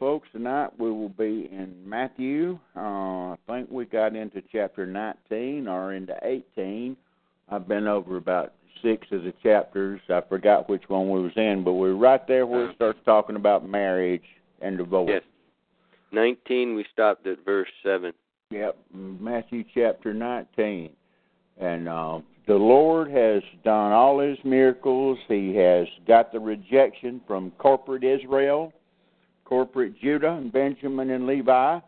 Folks, tonight we will be in Matthew. Uh, I think we got into chapter 19 or into 18. I've been over about six of the chapters. I forgot which one we was in, but we're right there where it starts talking about marriage and divorce. Yes. 19, we stopped at verse 7. Yep, Matthew chapter 19. And uh, the Lord has done all his miracles. He has got the rejection from corporate Israel, corporate Judah, and Benjamin and Levi,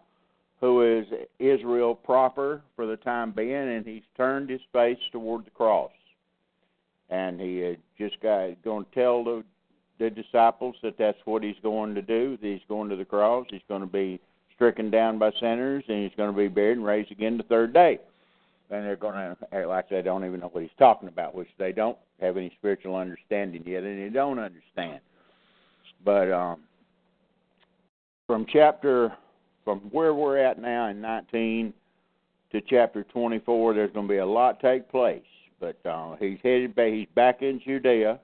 who is Israel proper for the time being, and he's turned his face toward the cross. And he had just got going to tell the the disciples that that's what he's going to do. He's going to the cross. He's going to be stricken down by sinners, and he's going to be buried and raised again the third day. And they're going to act like they don't even know what he's talking about, which they don't have any spiritual understanding yet, and they don't understand. But um, from chapter, from where we're at now in 19 to chapter 24, there's going to be a lot take place. But uh, he's headed back. He's back in Judea,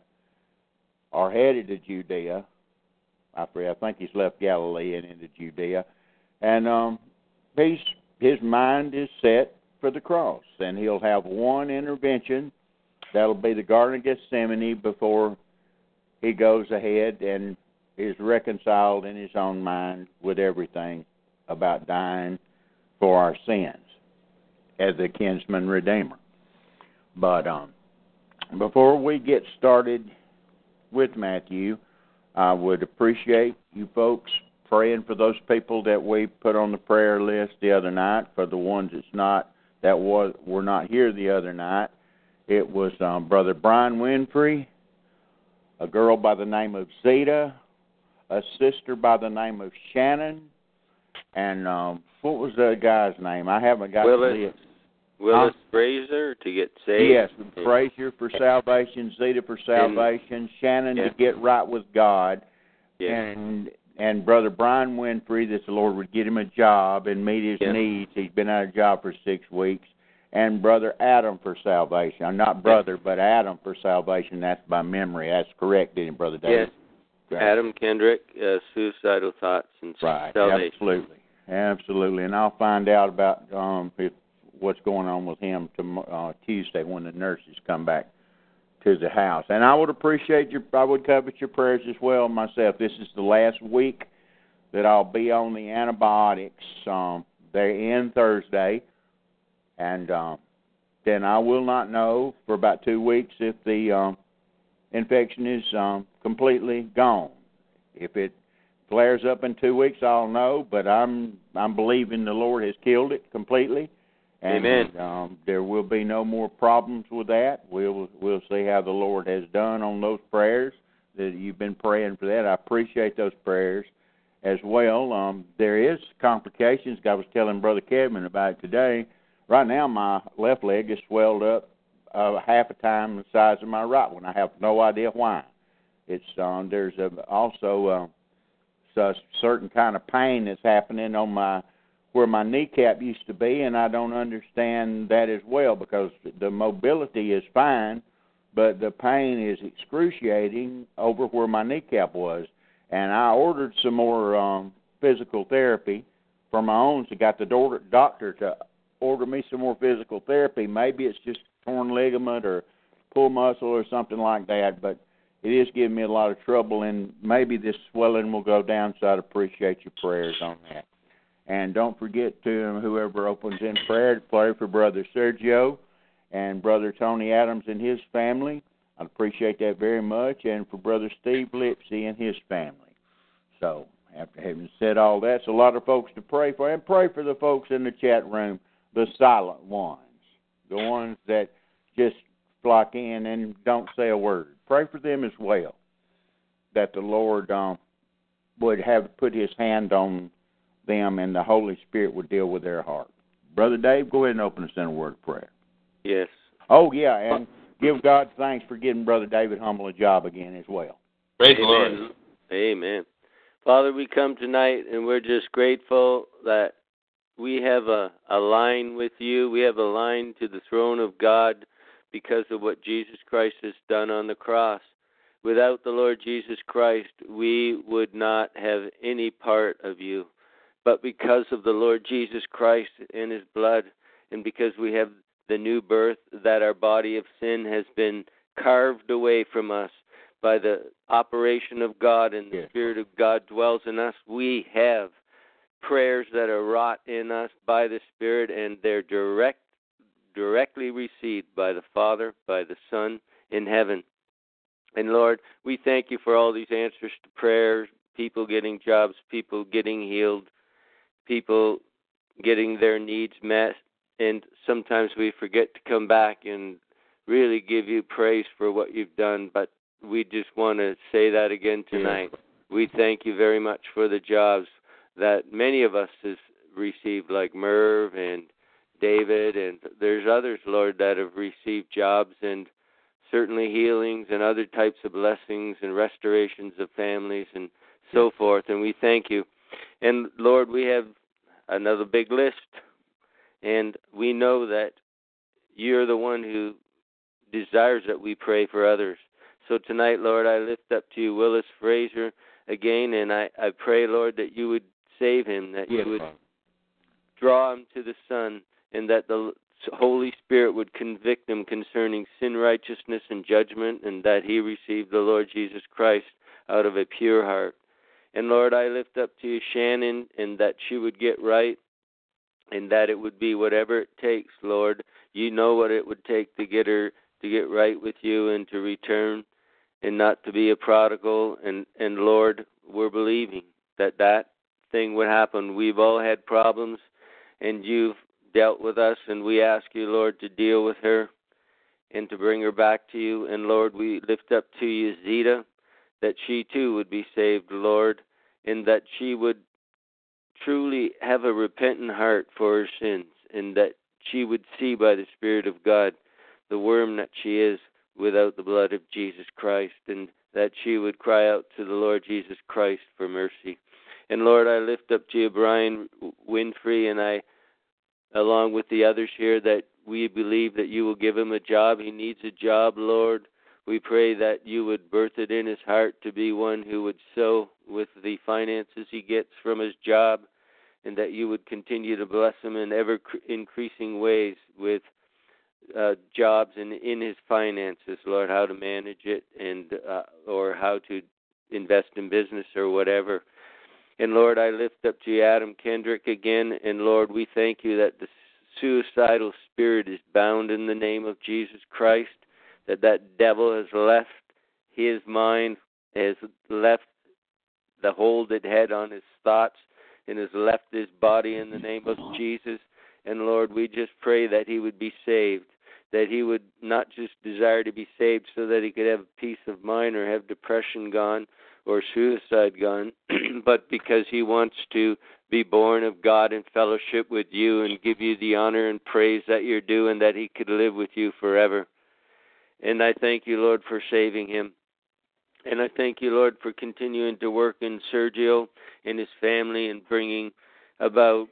or headed to Judea. I think he's left Galilee and into Judea, and um, he's his mind is set for the cross, and he'll have one intervention. That'll be the Garden of Gethsemane before he goes ahead and is reconciled in his own mind with everything about dying for our sins as the kinsman redeemer. But um, before we get started with Matthew, I would appreciate you folks praying for those people that we put on the prayer list the other night. For the ones that's not that was were not here the other night, it was um, Brother Brian Winfrey, a girl by the name of Zeta, a sister by the name of Shannon, and um, what was the guy's name? I haven't got Willis. the list. Willis Fraser to get saved. Yes, Frazier for salvation, Zeta for salvation, Shannon yeah. to get right with God, Yeah. and and brother Brian Winfrey that the Lord would get him a job and meet his needs. He's been out of job for six weeks. And brother Adam for salvation. I'm not brother, but Adam for salvation. That's by memory. That's correct, didn't it, brother David? Yes. Right. Adam Kendrick, uh, suicidal thoughts and Right. salvation. Absolutely. Absolutely. And I'll find out about um if what's going on with him tomorrow, uh, Tuesday when the nurses come back to the house. And I would appreciate your I would covet your prayers as well myself. This is the last week that I'll be on the antibiotics. Um they end Thursday and um then I will not know for about two weeks if the um infection is um completely gone. If it flares up in two weeks, I'll know. But I'm I'm believing the Lord has killed it completely, And, Amen. Um, there will be no more problems with that. We'll we'll see how the Lord has done on those prayers that you've been praying for that. I appreciate those prayers as well. Um, there is complications. I was telling Brother Kevin about it today. Right now, my left leg is swelled up uh, half a time the size of my right one. I have no idea why. It's um, there's a, also uh, a certain kind of pain that's happening on my where my kneecap used to be, and I don't understand that as well because the mobility is fine, but the pain is excruciating over where my kneecap was. And I ordered some more um, physical therapy for my own. So got the do- doctor to order me some more physical therapy. Maybe it's just torn ligament or pull muscle or something like that, but it is giving me a lot of trouble, and maybe this swelling will go down. So I'd appreciate your prayers on that. And don't forget to um, whoever opens in prayer to pray for Brother Sergio and Brother Tony Adams and his family. I'd appreciate that very much. And for Brother Steve Lipsy and his family. So, after having said all that, it's a lot of folks to pray for. And pray for the folks in the chat room, the silent ones, the ones that just flock in and don't say a word. Pray for them as well, that the Lord um, would have put His hand on them and the Holy Spirit would deal with their heart. Brother Dave, go ahead and open us in a word of prayer. Yes. Oh yeah, and give God thanks for getting Brother David Humble a job again as well. Praise the Lord. Amen. Amen. Father, we come tonight and we're just grateful that we have a, a line with you. We have a line to the throne of God because of what Jesus Christ has done on the cross. Without the Lord Jesus Christ, we would not have any part of you. But because of the Lord Jesus Christ and his blood, and because we have the new birth, that our body of sin has been carved away from us by the operation of God and the Yes. Spirit of God dwells in us, we have prayers that are wrought in us by the Spirit, and they're direct, directly received by the Father, by the Son in heaven. And Lord, we thank you for all these answers to prayers, people getting jobs, people getting healed, people getting their needs met. And sometimes we forget to come back and really give you praise for what you've done. But we just want to say that again tonight. We thank you very much for the jobs that many of us has received, like Merv and David, and there's others, Lord, that have received jobs and certainly healings and other types of blessings and restorations of families and so forth. And we thank you. And Lord, we have another big list, and we know that you're the one who desires that we pray for others. So tonight, Lord, I lift up to you Willis Fraser again, and I, I pray, Lord, that you would save him, that Yes, you would draw him to the Son, and that the Holy Spirit would convict him concerning sin, righteousness, and judgment, and that he received the Lord Jesus Christ out of a pure heart. And Lord, I lift up to you Shannon, and that she would get right, and that it would be whatever it takes, Lord. You know what it would take to get her to get right with you and to return, and not to be a prodigal. And and Lord, we're believing that that thing would happen. We've all had problems, and you've dealt with us, and we ask you, Lord, to deal with her and to bring her back to you. And Lord, we lift up to you Zeta, that she too would be saved, Lord, and that she would truly have a repentant heart for her sins, and that she would see by the Spirit of God the worm that she is without the blood of Jesus Christ, and that she would cry out to the Lord Jesus Christ for mercy. And Lord, I lift up to you Brian Winfrey, and I, along with the others here, that we believe that you will give him a job. He needs a job, Lord. We pray that you would birth it in his heart to be one who would sow with the finances he gets from his job, and that you would continue to bless him in ever increasing ways with uh, jobs and in his finances, Lord, how to manage it and uh, or how to invest in business or whatever. And Lord, I lift up to Adam Kendrick again, and Lord, we thank you that the suicidal spirit is bound in the name of Jesus Christ, that that devil has left his mind, has left the hold it had on his thoughts, and has left his body in the name of Jesus. And Lord, we just pray that he would be saved, that he would not just desire to be saved so that he could have peace of mind or have depression gone or suicide gun, but because he wants to be born of God in fellowship with you and give you the honor and praise that you're due and that he could live with you forever. And I thank you, Lord, for saving him. And I thank you, Lord, for continuing to work in Sergio and his family and bringing about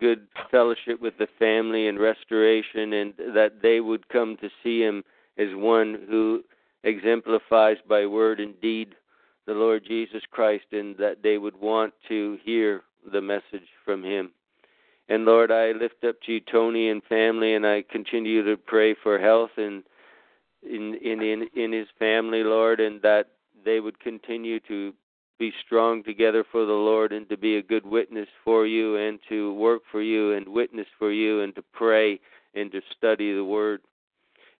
good fellowship with the family and restoration, and that they would come to see him as one who exemplifies by word and deed the Lord Jesus Christ, and that they would want to hear the message from him. And Lord, I lift up to you Tony and family, and I continue to pray for health and in in in, in his family, Lord, and that they would continue to be strong together for the Lord and to be a good witness for you and to work for you and witness for you and to pray and to study the Word.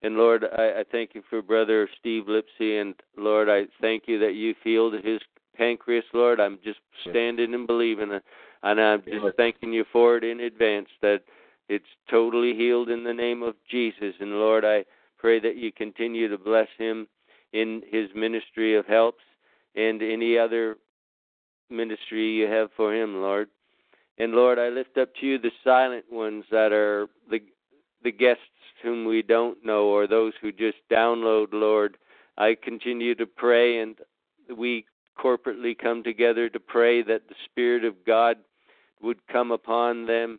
And Lord, I, I thank you for Brother Steve Lipsy, and Lord, I thank you that you healed his pancreas, Lord. I'm just standing and believing, uh, and I'm just thanking you for it in advance that it's totally healed in the name of Jesus. And Lord, I pray that you continue to bless him in his ministry of helps and any other ministry you have for him, Lord. And Lord, I lift up to you the silent ones that are the the guests whom we don't know or those who just download, Lord. I continue to pray and we corporately come together to pray that the Spirit of God would come upon them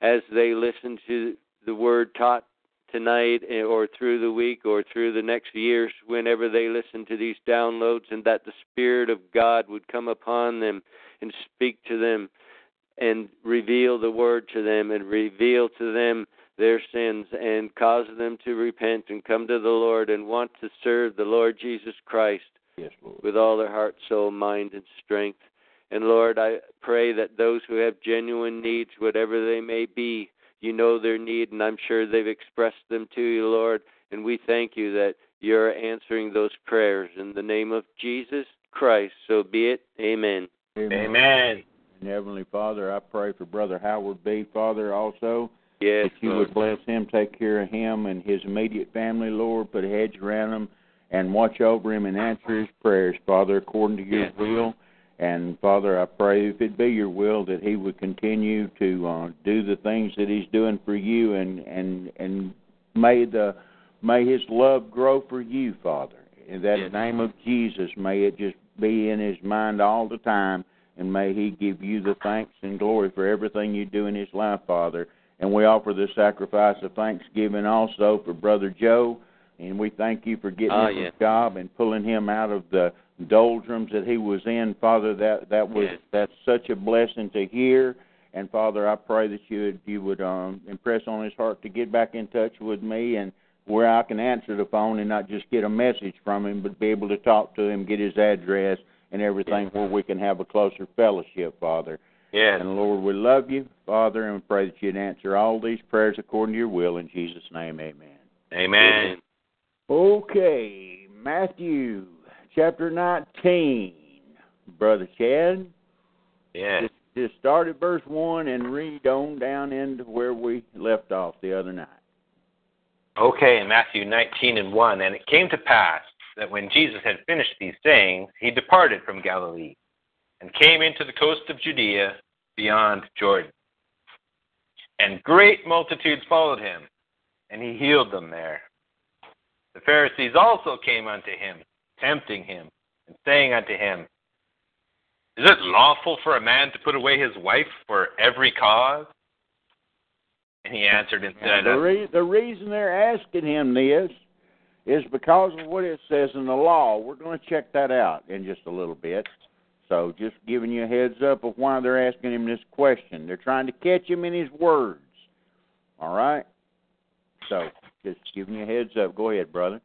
as they listen to the word taught tonight or through the week or through the next years whenever they listen to these downloads and that the spirit of God would come upon them and speak to them and reveal the word to them and reveal to them their sins and cause them to repent and come to the Lord and want to serve the Lord Jesus Christ Yes, Lord. with all their heart, soul, mind, and strength. And Lord, I pray that those who have genuine needs, whatever they may be, you know their need, and I'm sure they've expressed them to you, Lord. And we thank you that you're answering those prayers in the name of Jesus Christ. So be it. Amen. Amen. And Heavenly Father, I pray for Brother Howard B. Father also Yes, that you Lord. would bless him, take care of him and his immediate family, Lord. Put a hedge around him and watch over him and answer his prayers, Father, according to your Yes. will. And Father, I pray if it be your will that he would continue to uh, do the things that he's doing for you, and and and may the may his love grow for you, Father. In that Yes. name of Jesus, may it just be in his mind all the time, and may he give you the thanks and glory for everything you do in his life, Father. And we offer the sacrifice of thanksgiving also for Brother Joe. And we thank you for getting Ah, him yes. a job and pulling him out of the doldrums that he was in, Father. That that was Yes. that's such a blessing to hear. And Father, I pray that you would you would um, impress on his heart to get back in touch with me and where I can answer the phone and not just get a message from him, but be able to talk to him, get his address and everything, where we can have a closer fellowship, Father. Yes. And Lord, we love you, Father, and we pray that you'd answer all these prayers according to your will. In Jesus' name, amen. Amen. Okay, Matthew chapter 19. Brother Chad, Yes. just, just start at verse 1 and read on down into where we left off the other night. Okay, in Matthew 19 and 1, and it came to pass that when Jesus had finished these sayings, he departed from Galilee and came into the coast of Judea beyond Jordan. And great multitudes followed him, and he healed them there. The Pharisees also came unto him, tempting him, and saying unto him, Is it lawful for a man to put away his wife for every cause? And he answered and said, the, re- the reason they're asking him this is because of what it says in the law. We're going to check that out in just a little bit. So, just giving you a heads up of why they're asking him this question. They're trying to catch him in his words. All right? So, just giving you a heads up. Go ahead, brother.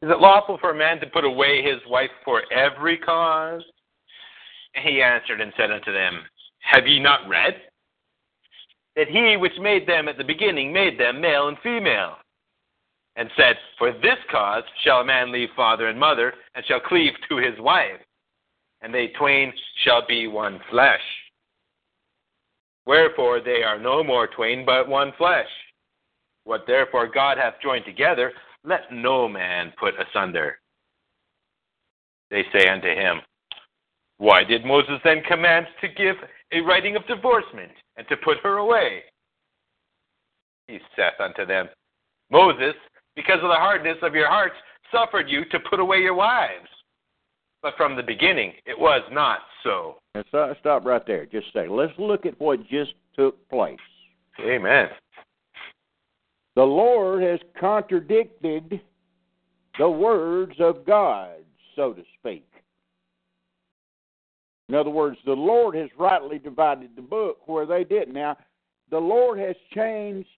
Is it lawful for a man to put away his wife for every cause? And he answered and said unto them, Have ye not read that he which made them at the beginning made them male and female? And said, For this cause shall a man leave father and mother, and shall cleave to his wife, and they twain shall be one flesh. Wherefore they are no more twain, but one flesh. What therefore God hath joined together, let no man put asunder. They say unto him, Why did Moses then command to give a writing of divorcement, and to put her away? He saith unto them, Moses, because of the hardness of your hearts, suffered you to put away your wives. But from the beginning it was not so. And so, stop right there. Just a second. Let's look at what just took place. Amen. The Lord has contradicted the words of God, so to speak. In other words, the Lord has rightly divided the book where they didn't. Now, the Lord has changed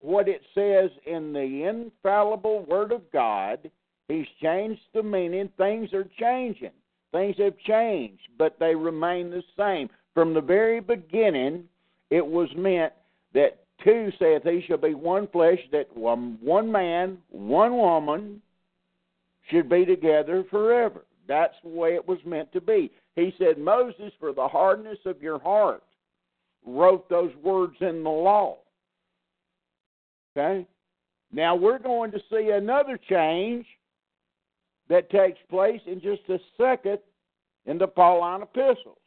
what it says in the infallible Word of God. He's changed the meaning. Things are changing. Things have changed, but they remain the same. From the very beginning, it was meant that two saith he shall be one flesh, that one, one man, one woman should be together forever. That's the way it was meant to be. He said, Moses, for the hardness of your heart, wrote those words in the law. Okay? Now we're going to see another change that takes place in just a second in the Pauline epistles.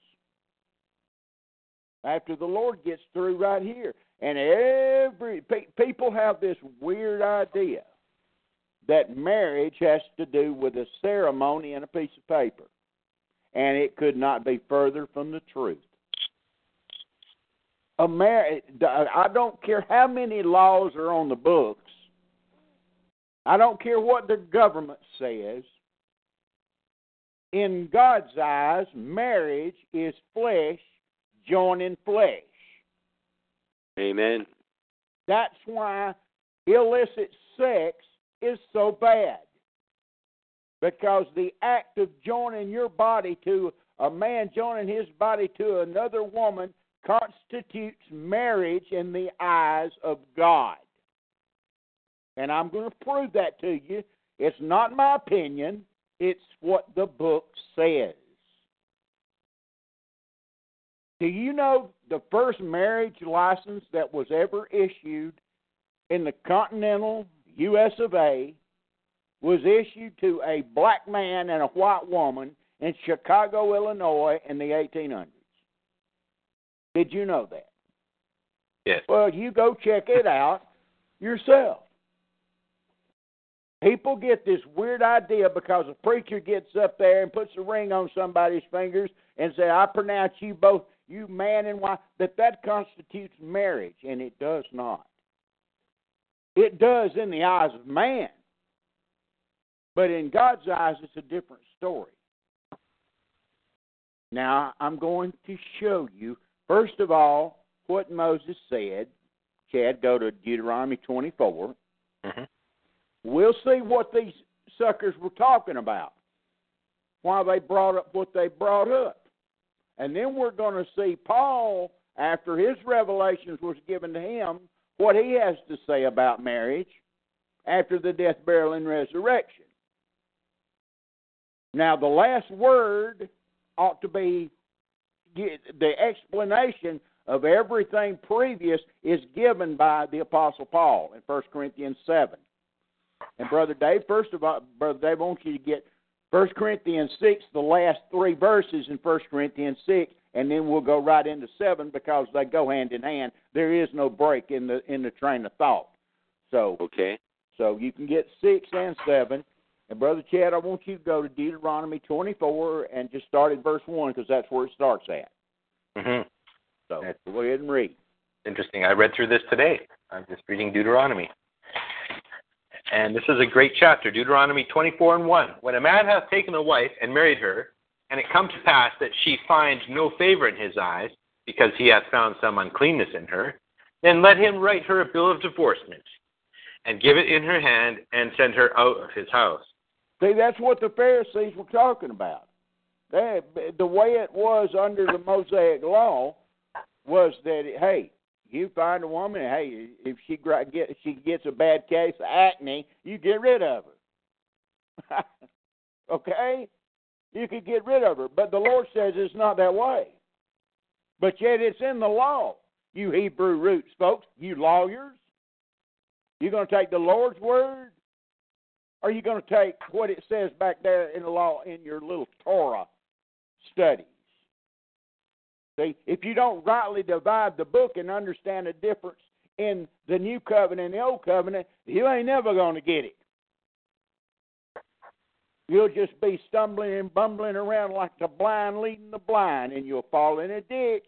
After the Lord gets through right here. And every pe- people have this weird idea that marriage has to do with a ceremony and a piece of paper. And it could not be further from the truth. A mar- I don't care how many laws are on the books. I don't care what the government says. In God's eyes, marriage is flesh joining flesh. Amen. That's why illicit sex is so bad. Because the act of joining your body to a man joining his body to another woman constitutes marriage in the eyes of God. And I'm going to prove that to you. It's not my opinion, it's what the book says. Do you know the first marriage license that was ever issued in the continental U.S. of A. was issued to a black man and a white woman in Chicago, Illinois in the 1800s? Did you know that? Yes. Well, you go check it out yourself. People get this weird idea because a preacher gets up there and puts a ring on somebody's fingers and say, "I pronounce you both, you man and wife," that that constitutes marriage, and it does not. It does in the eyes of man, but in God's eyes, it's a different story. Now, I'm going to show you First of all, what Moses said, Chad, go to Deuteronomy 24. Mm-hmm. We'll see what these suckers were talking about, why they brought up what they brought up. And then we're going to see Paul, after his revelations was given to him, what he has to say about marriage after the death, burial, and resurrection. Now, the last word ought to be the explanation of everything previous is given by the Apostle Paul in 1 Corinthians 7. And Brother Dave, first of all, Brother Dave, I want you to get 1 Corinthians 6, the last three verses in 1 Corinthians 6, and then we'll go right into 7 because they go hand in hand. There is no break in the in the train of thought. So Okay. so you can get 6 and 7. And Brother Chad, I want you to go to Deuteronomy 24 and just start at verse 1 because that's where it starts at. Mm-hmm. So That's- go ahead and read. Interesting. I read through this today. I'm just reading Deuteronomy. And this is a great chapter, Deuteronomy 24 and 1. When a man hath taken a wife and married her, and it come to pass that she find no favor in his eyes, because he hath found some uncleanness in her, then let him write her a bill of divorcement, and give it in her hand, and send her out of his house. See, that's what the Pharisees were talking about. They, the way it was under the Mosaic law was that, hey, you find a woman, hey, if she get she gets a bad case of acne, you get rid of her. okay, you could get rid of her, but the Lord says it's not that way. but yet it's in the law. You Hebrew roots folks, you lawyers, You're going to take the Lord's word, or are you going to take what it says back there in the law in your little Torah studies? See, if you don't rightly divide the book and understand the difference in the new covenant and the old covenant, you ain't never going to get it. You'll just be stumbling and bumbling around like the blind leading the blind, and you'll fall in a ditch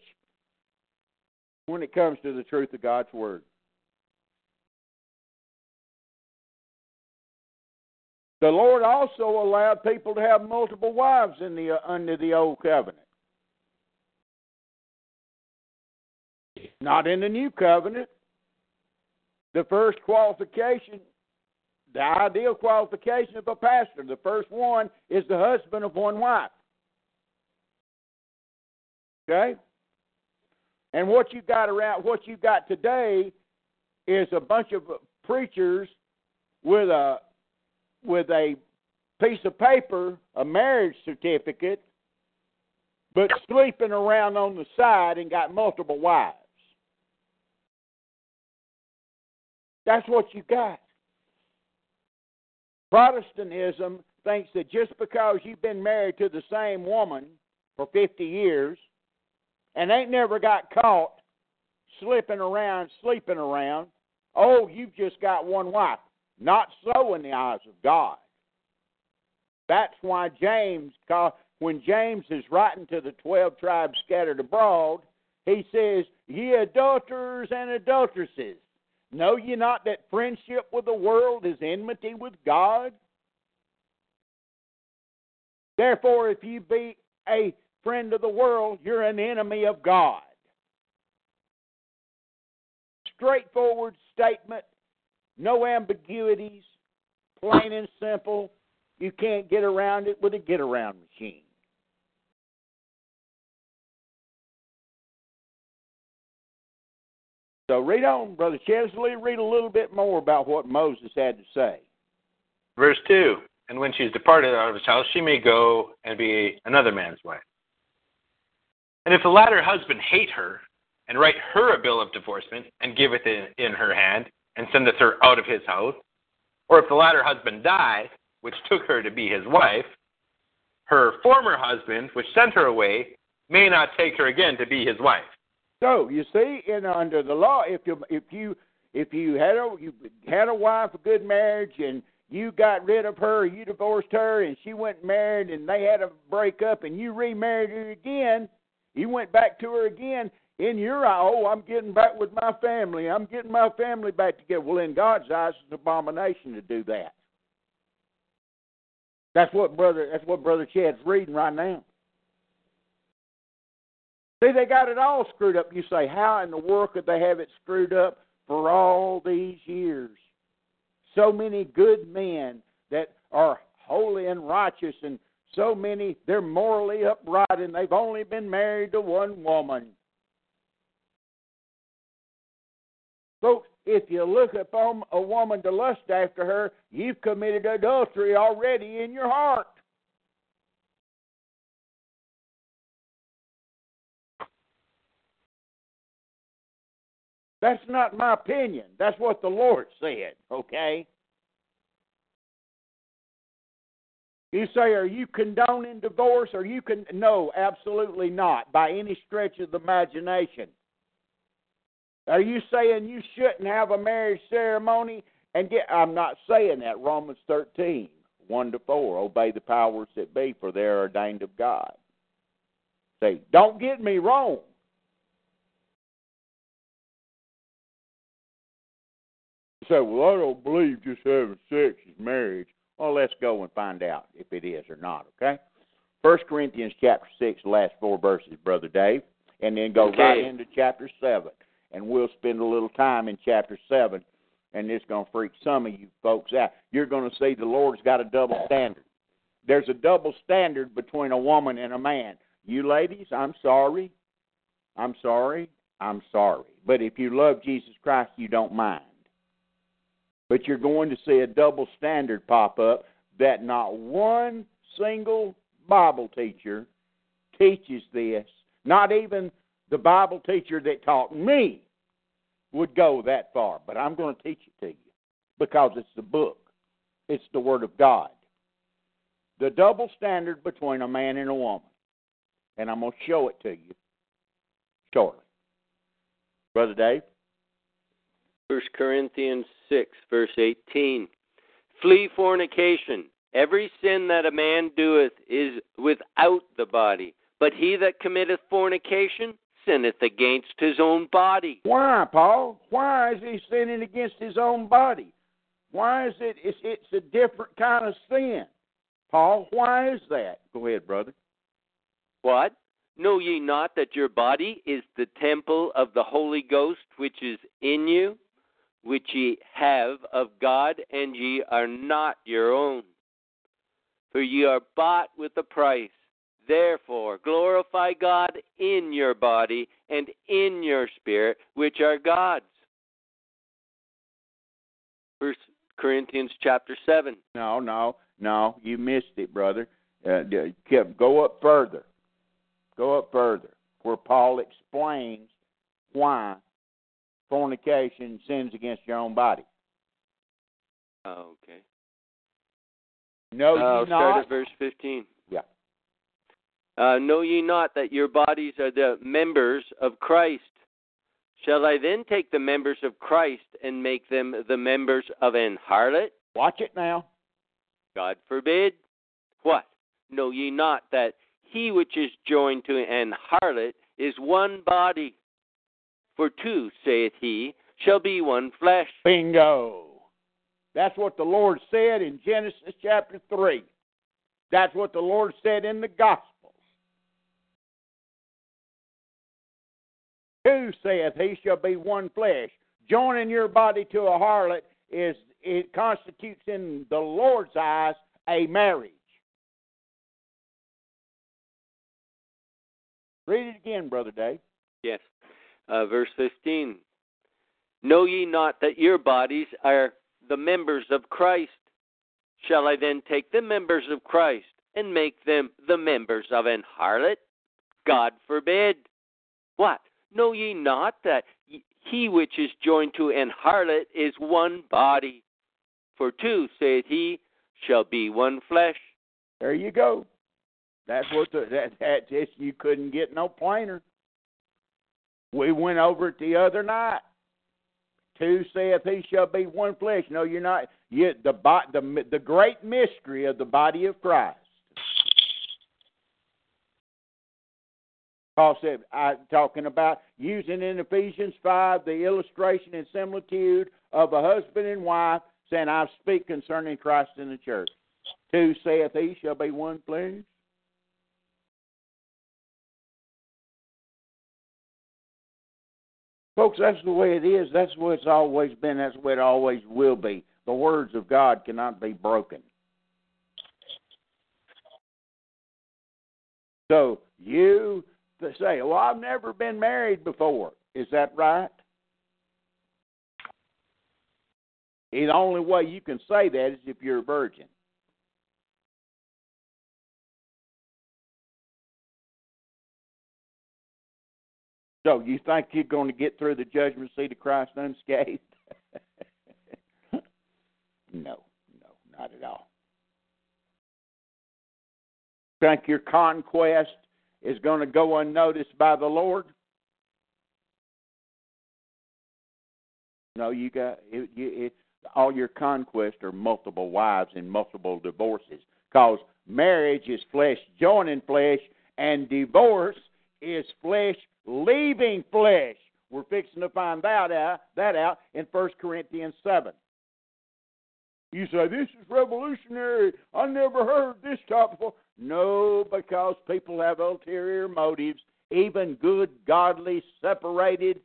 when it comes to the truth of God's Word. The Lord also allowed people to have multiple wives in the uh, under the old covenant. Not in the new covenant. The first qualification, the ideal qualification of a pastor, the first one is the husband of one wife. Okay? And what you got around what you got today is a bunch of preachers with a with a piece of paper, a marriage certificate, but sleeping around on the side and got multiple wives. That's what you got. Protestantism thinks that just because you've been married to the same woman for 50 years and ain't never got caught slipping around, sleeping around, oh, you've just got one wife. Not so in the eyes of God. That's why James, when James is writing to the 12 tribes scattered abroad, he says, Ye adulterers and adulteresses, know ye not that friendship with the world is enmity with God? Therefore, if you be a friend of the world, you're an enemy of God. Straightforward statement no ambiguities, plain and simple. You can't get around it with a get around machine. So read on, Brother Chesley. Read a little bit more about what Moses had to say. Verse 2 And when she is departed out of his house, she may go and be another man's wife. And if the latter husband hate her, and write her a bill of divorcement, and give it in, in her hand, and sendeth her out of his house, or if the latter husband die, which took her to be his wife, her former husband, which sent her away, may not take her again to be his wife. So you see, in under the law, if you if you if you had a you had a wife, a good marriage, and you got rid of her, you divorced her, and she went and married, and they had a breakup, and you remarried her again, you went back to her again in your eye, oh, I'm getting back with my family. I'm getting my family back together. Well, in God's eyes, it's an abomination to do that. That's what brother. That's what brother Chad's reading right now. See, they got it all screwed up. You say, how in the world could they have it screwed up for all these years? So many good men that are holy and righteous, and so many they're morally upright, and they've only been married to one woman. Folks, if you look upon a woman to lust after her, you've committed adultery already in your heart. That's not my opinion. That's what the Lord said, okay? You say, are you condoning divorce? Or you can no, absolutely not, by any stretch of the imagination. Are you saying you shouldn't have a marriage ceremony and get? I'm not saying that. Romans 13, 1 to 4. Obey the powers that be, for they are ordained of God. Say, don't get me wrong. Say, well, I don't believe just having sex is marriage. Well, let's go and find out if it is or not, okay? First Corinthians chapter 6, last four verses, Brother Dave, and then go Okay. right into chapter 7 and we'll spend a little time in chapter 7, and it's going to freak some of you folks out. You're going to see the Lord's got a double standard. There's a double standard between a woman and a man. You ladies, I'm sorry. I'm sorry. I'm sorry. But if you love Jesus Christ, you don't mind. But you're going to see a double standard pop up that not one single Bible teacher teaches this. Not even the Bible teacher that taught me would go that far, but I'm going to teach it to you because it's the book, it's the Word of God. The double standard between a man and a woman. And I'm going to show it to you shortly. Brother Dave? 1 Corinthians 6, verse 18. Flee fornication. Every sin that a man doeth is without the body, but he that committeth fornication sinneth against his own body. Why, Paul? Why is he sinning against his own body? Why is it? It's, it's a different kind of sin. Paul, why is that? Go ahead, brother. What? Know ye not that your body is the temple of the Holy Ghost which is in you, which ye have of God, and ye are not your own? For ye are bought with a price. Therefore, glorify God in your body and in your spirit, which are God's. First Corinthians chapter 7. No, no, no. You missed it, brother. Uh, go up further. Go up further, where Paul explains why fornication sins against your own body. Oh, okay. No, uh, start not. at verse 15. Yeah. Uh, know ye not that your bodies are the members of Christ? Shall I then take the members of Christ and make them the members of an harlot? Watch it now. God forbid. What? Know ye not that he which is joined to an harlot is one body? For two, saith he, shall be one flesh. Bingo. That's what the Lord said in Genesis chapter 3. That's what the Lord said in the Gospels. Two saith he shall be one flesh. Joining your body to a harlot is it constitutes in the Lord's eyes a marriage. Read it again, Brother Dave. Yes. Uh, verse 15. Know ye not that your bodies are the members of Christ? Shall I then take the members of Christ and make them the members of an harlot? God forbid. What? Know ye not that he which is joined to an harlot is one body? For two, saith he, shall be one flesh. There you go. That's what the, that that just you couldn't get no plainer. We went over it the other night. Two saith he shall be one flesh. No, you're not. You, the, the the great mystery of the body of Christ. Paul said, I talking about using in Ephesians five the illustration and similitude of a husband and wife, saying, I speak concerning Christ in the church. Two saith he shall be one flesh. Folks, that's the way it is. That's the way it's always been. That's the way it always will be. The words of God cannot be broken. So you say, Well, I've never been married before. Is that right? The only way you can say that is if you're a virgin. So you think you're going to get through the judgment seat of Christ unscathed? no, no, not at all. Think your conquest is going to go unnoticed by the Lord? No, you got it, it, all your conquests are multiple wives and multiple divorces. Because marriage is flesh joining flesh, and divorce is flesh leaving flesh. We're fixing to find that out, that out in 1 Corinthians 7. You say, this is revolutionary. I never heard this talk before. No, because people have ulterior motives. Even good, godly, separated,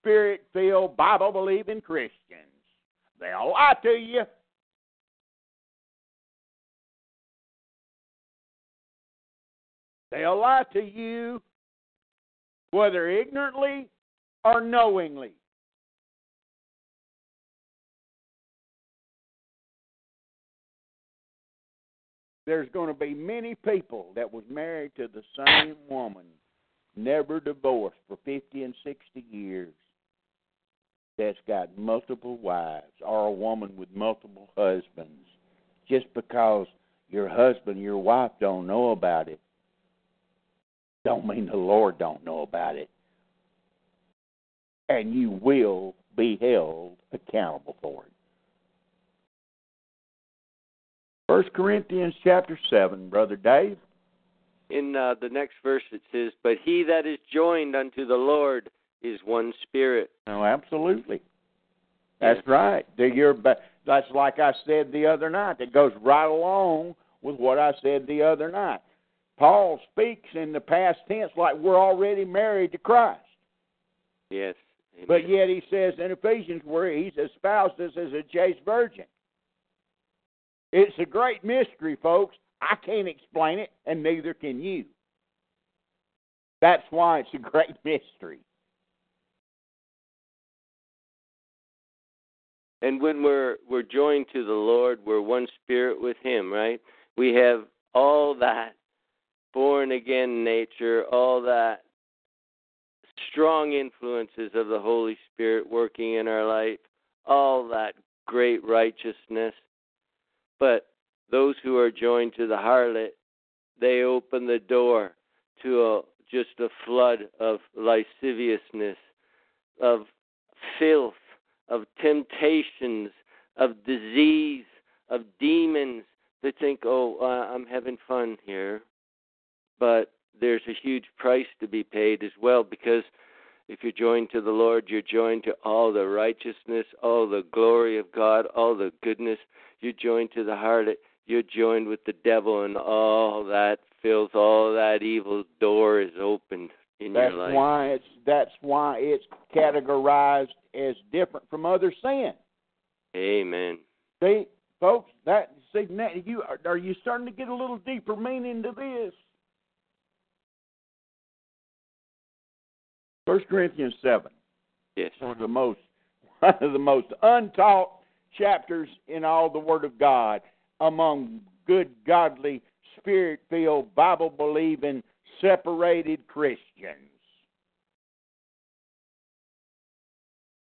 spirit filled, Bible believing Christians. They'll lie to you. They'll lie to you whether ignorantly or knowingly. There's going to be many people that was married to the same woman never divorced for 50 and 60 years that's got multiple wives or a woman with multiple husbands just because your husband your wife don't know about it don't mean the lord don't know about it and you will be held accountable for it first corinthians chapter 7 brother dave In uh, the next verse it says, But he that is joined unto the Lord is one spirit. No, absolutely. That's right. Do your That's like I said the other night. That goes right along with what I said the other night. Paul speaks in the past tense like we're already married to Christ. Yes. Amen. But yet he says in Ephesians where he's espoused us as a chaste virgin. It's a great mystery, folks. I can't explain it, and neither can you. That's why it's a great mystery. And when we're we're joined to the Lord, we're one spirit with Him, right? We have all that born again nature, all that strong influences of the Holy Spirit working in our life, all that great righteousness. But those who are joined to the harlot, they open the door to a, just a flood of lasciviousness, of filth, of temptations, of disease, of demons that think, oh, uh, I'm having fun here. But there's a huge price to be paid as well because if you're joined to the Lord, you're joined to all the righteousness, all the glory of God, all the goodness. You're joined to the harlot. You're joined with the devil, and all that filth, all that evil door is opened in That's your life. why it's that's why it's categorized as different from other sin. Amen. See, folks, that see now you are, are you starting to get a little deeper meaning to this? First Corinthians seven, Yes. one of the most one of the most untaught chapters in all the Word of God among good, godly, spirit filled, Bible believing, separated Christians.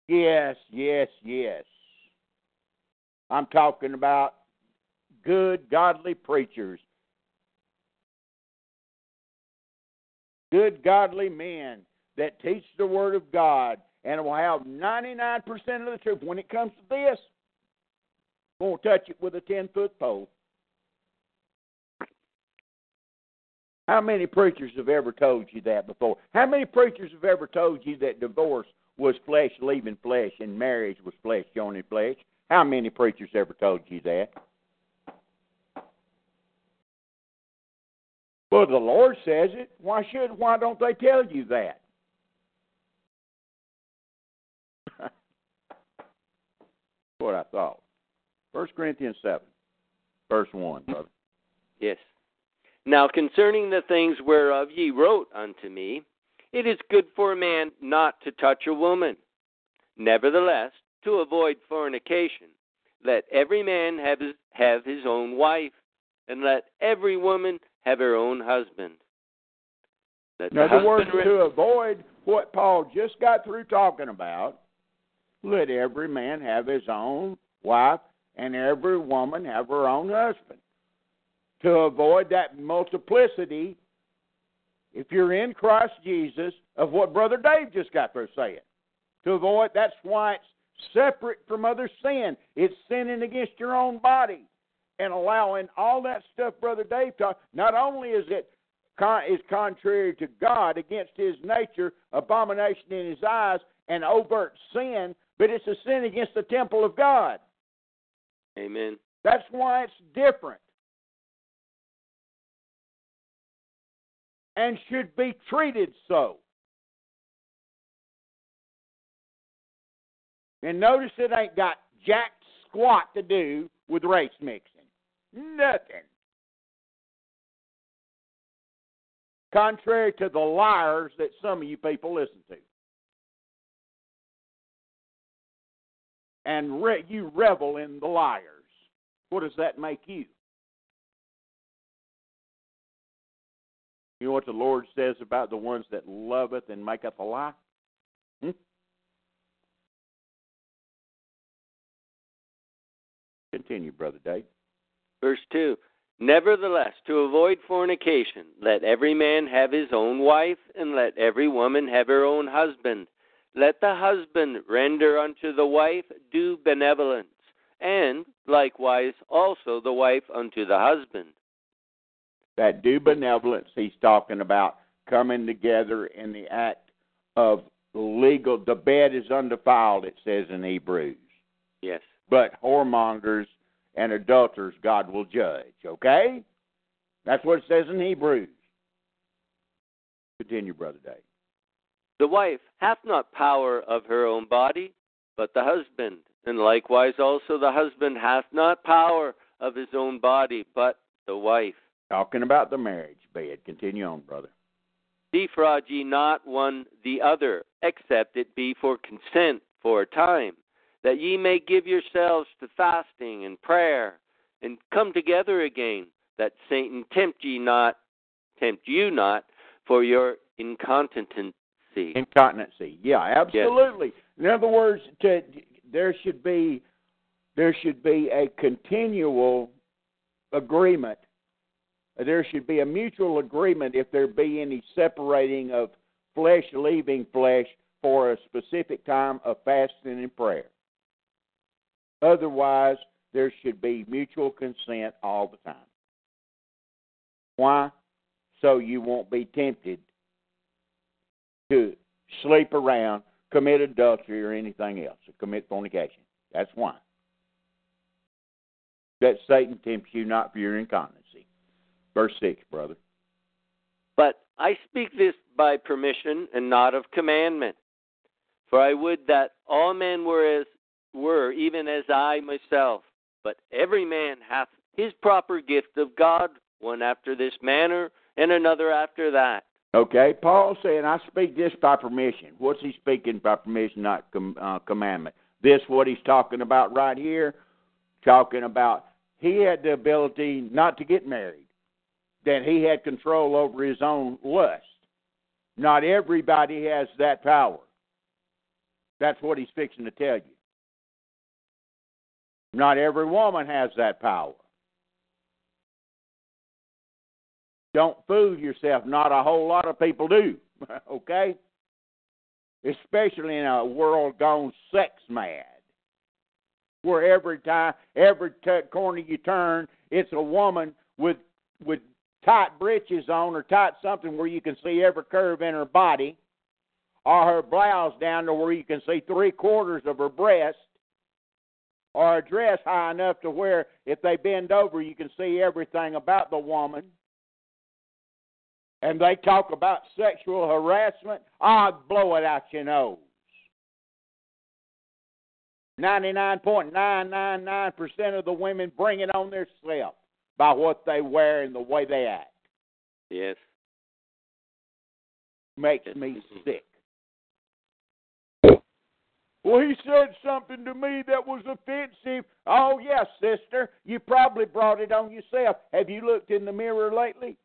Yes, yes, yes. I'm talking about good, godly preachers. Good, godly men that teach the Word of God and will have 99% of the truth. When it comes to this, i won't touch it with a 10 foot pole. How many preachers have ever told you that before? How many preachers have ever told you that divorce was flesh leaving flesh and marriage was flesh joining flesh? How many preachers ever told you that? Well, the Lord says it. Why should? Why don't they tell you that? What I thought. First Corinthians seven, verse one, brother. Yes. Now concerning the things whereof ye wrote unto me, it is good for a man not to touch a woman. Nevertheless, to avoid fornication, let every man have his, have his own wife, and let every woman have her own husband. Let In the other words, to avoid what Paul just got through talking about, let every man have his own wife and every woman have her own husband. To avoid that multiplicity, if you're in Christ Jesus, of what Brother Dave just got through saying. To avoid, that's why it's separate from other sin. It's sinning against your own body and allowing all that stuff Brother Dave taught. Not only is it con- is contrary to God, against His nature, abomination in His eyes, and overt sin, but it's a sin against the temple of God. Amen. That's why it's different. And should be treated so. And notice it ain't got jack squat to do with race mixing. Nothing. Contrary to the liars that some of you people listen to. And re- you revel in the liars. What does that make you? You know what the Lord says about the ones that loveth and maketh a lie? Hmm? Continue, Brother Dave. Verse 2 Nevertheless, to avoid fornication, let every man have his own wife, and let every woman have her own husband. Let the husband render unto the wife due benevolence, and likewise also the wife unto the husband. That due benevolence he's talking about coming together in the act of legal. The bed is undefiled, it says in Hebrews. Yes. But whoremongers and adulterers God will judge. Okay? That's what it says in Hebrews. Continue, Brother Dave. The wife hath not power of her own body, but the husband. And likewise also the husband hath not power of his own body, but the wife. Talking about the marriage bed. Continue on, brother. Defraud ye not one the other, except it be for consent for a time, that ye may give yourselves to fasting and prayer, and come together again, that Satan tempt ye not, tempt you not, for your incontinency. Incontinency. Yeah, absolutely. In other words, to, there should be there should be a continual agreement. There should be a mutual agreement if there be any separating of flesh leaving flesh for a specific time of fasting and prayer. Otherwise, there should be mutual consent all the time. Why? So you won't be tempted to sleep around, commit adultery, or anything else, or commit fornication. That's why. That Satan tempts you not for your incontinency. Verse 6, brother. But I speak this by permission and not of commandment. For I would that all men were as were, even as I myself. But every man hath his proper gift of God, one after this manner, and another after that. Okay, Paul saying, I speak this by permission. What's he speaking by permission, not com- uh, commandment? This, what he's talking about right here, talking about he had the ability not to get married, that he had control over his own lust. Not everybody has that power. That's what he's fixing to tell you. Not every woman has that power. Don't fool yourself. Not a whole lot of people do. okay? Especially in a world gone sex mad. Where every time, every t- corner you turn, it's a woman with with tight breeches on or tight something where you can see every curve in her body, or her blouse down to where you can see three quarters of her breast, or a dress high enough to where if they bend over you can see everything about the woman. And they talk about sexual harassment, I'd blow it out your nose. 99.999% of the women bring it on themselves by what they wear and the way they act. Yes. Makes me mm-hmm. sick. Well, he said something to me that was offensive. Oh, yes, sister. You probably brought it on yourself. Have you looked in the mirror lately?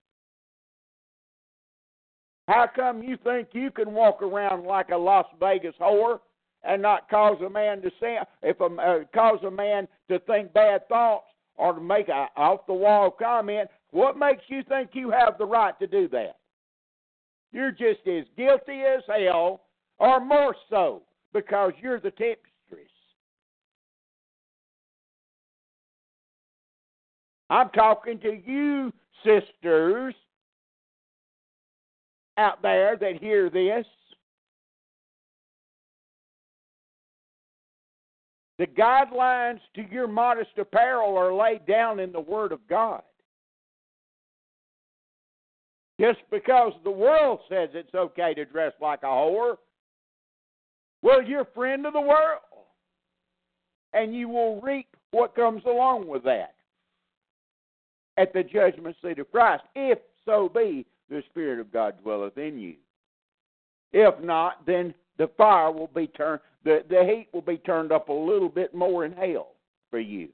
How come you think you can walk around like a Las Vegas whore and not cause a man to say if a uh, cause a man to think bad thoughts or to make a off the wall comment? What makes you think you have the right to do that? You're just as guilty as hell, or more so because you're the temptress. I'm talking to you, sisters, out there that hear this. The guidelines to your modest apparel are laid down in the Word of God. Just because the world says it's okay to dress like a whore well, you're a friend of the world. And you will reap what comes along with that at the judgment seat of Christ, if so be the Spirit of God dwelleth in you. If not, then the fire will be turned, the, the heat will be turned up a little bit more in hell for you.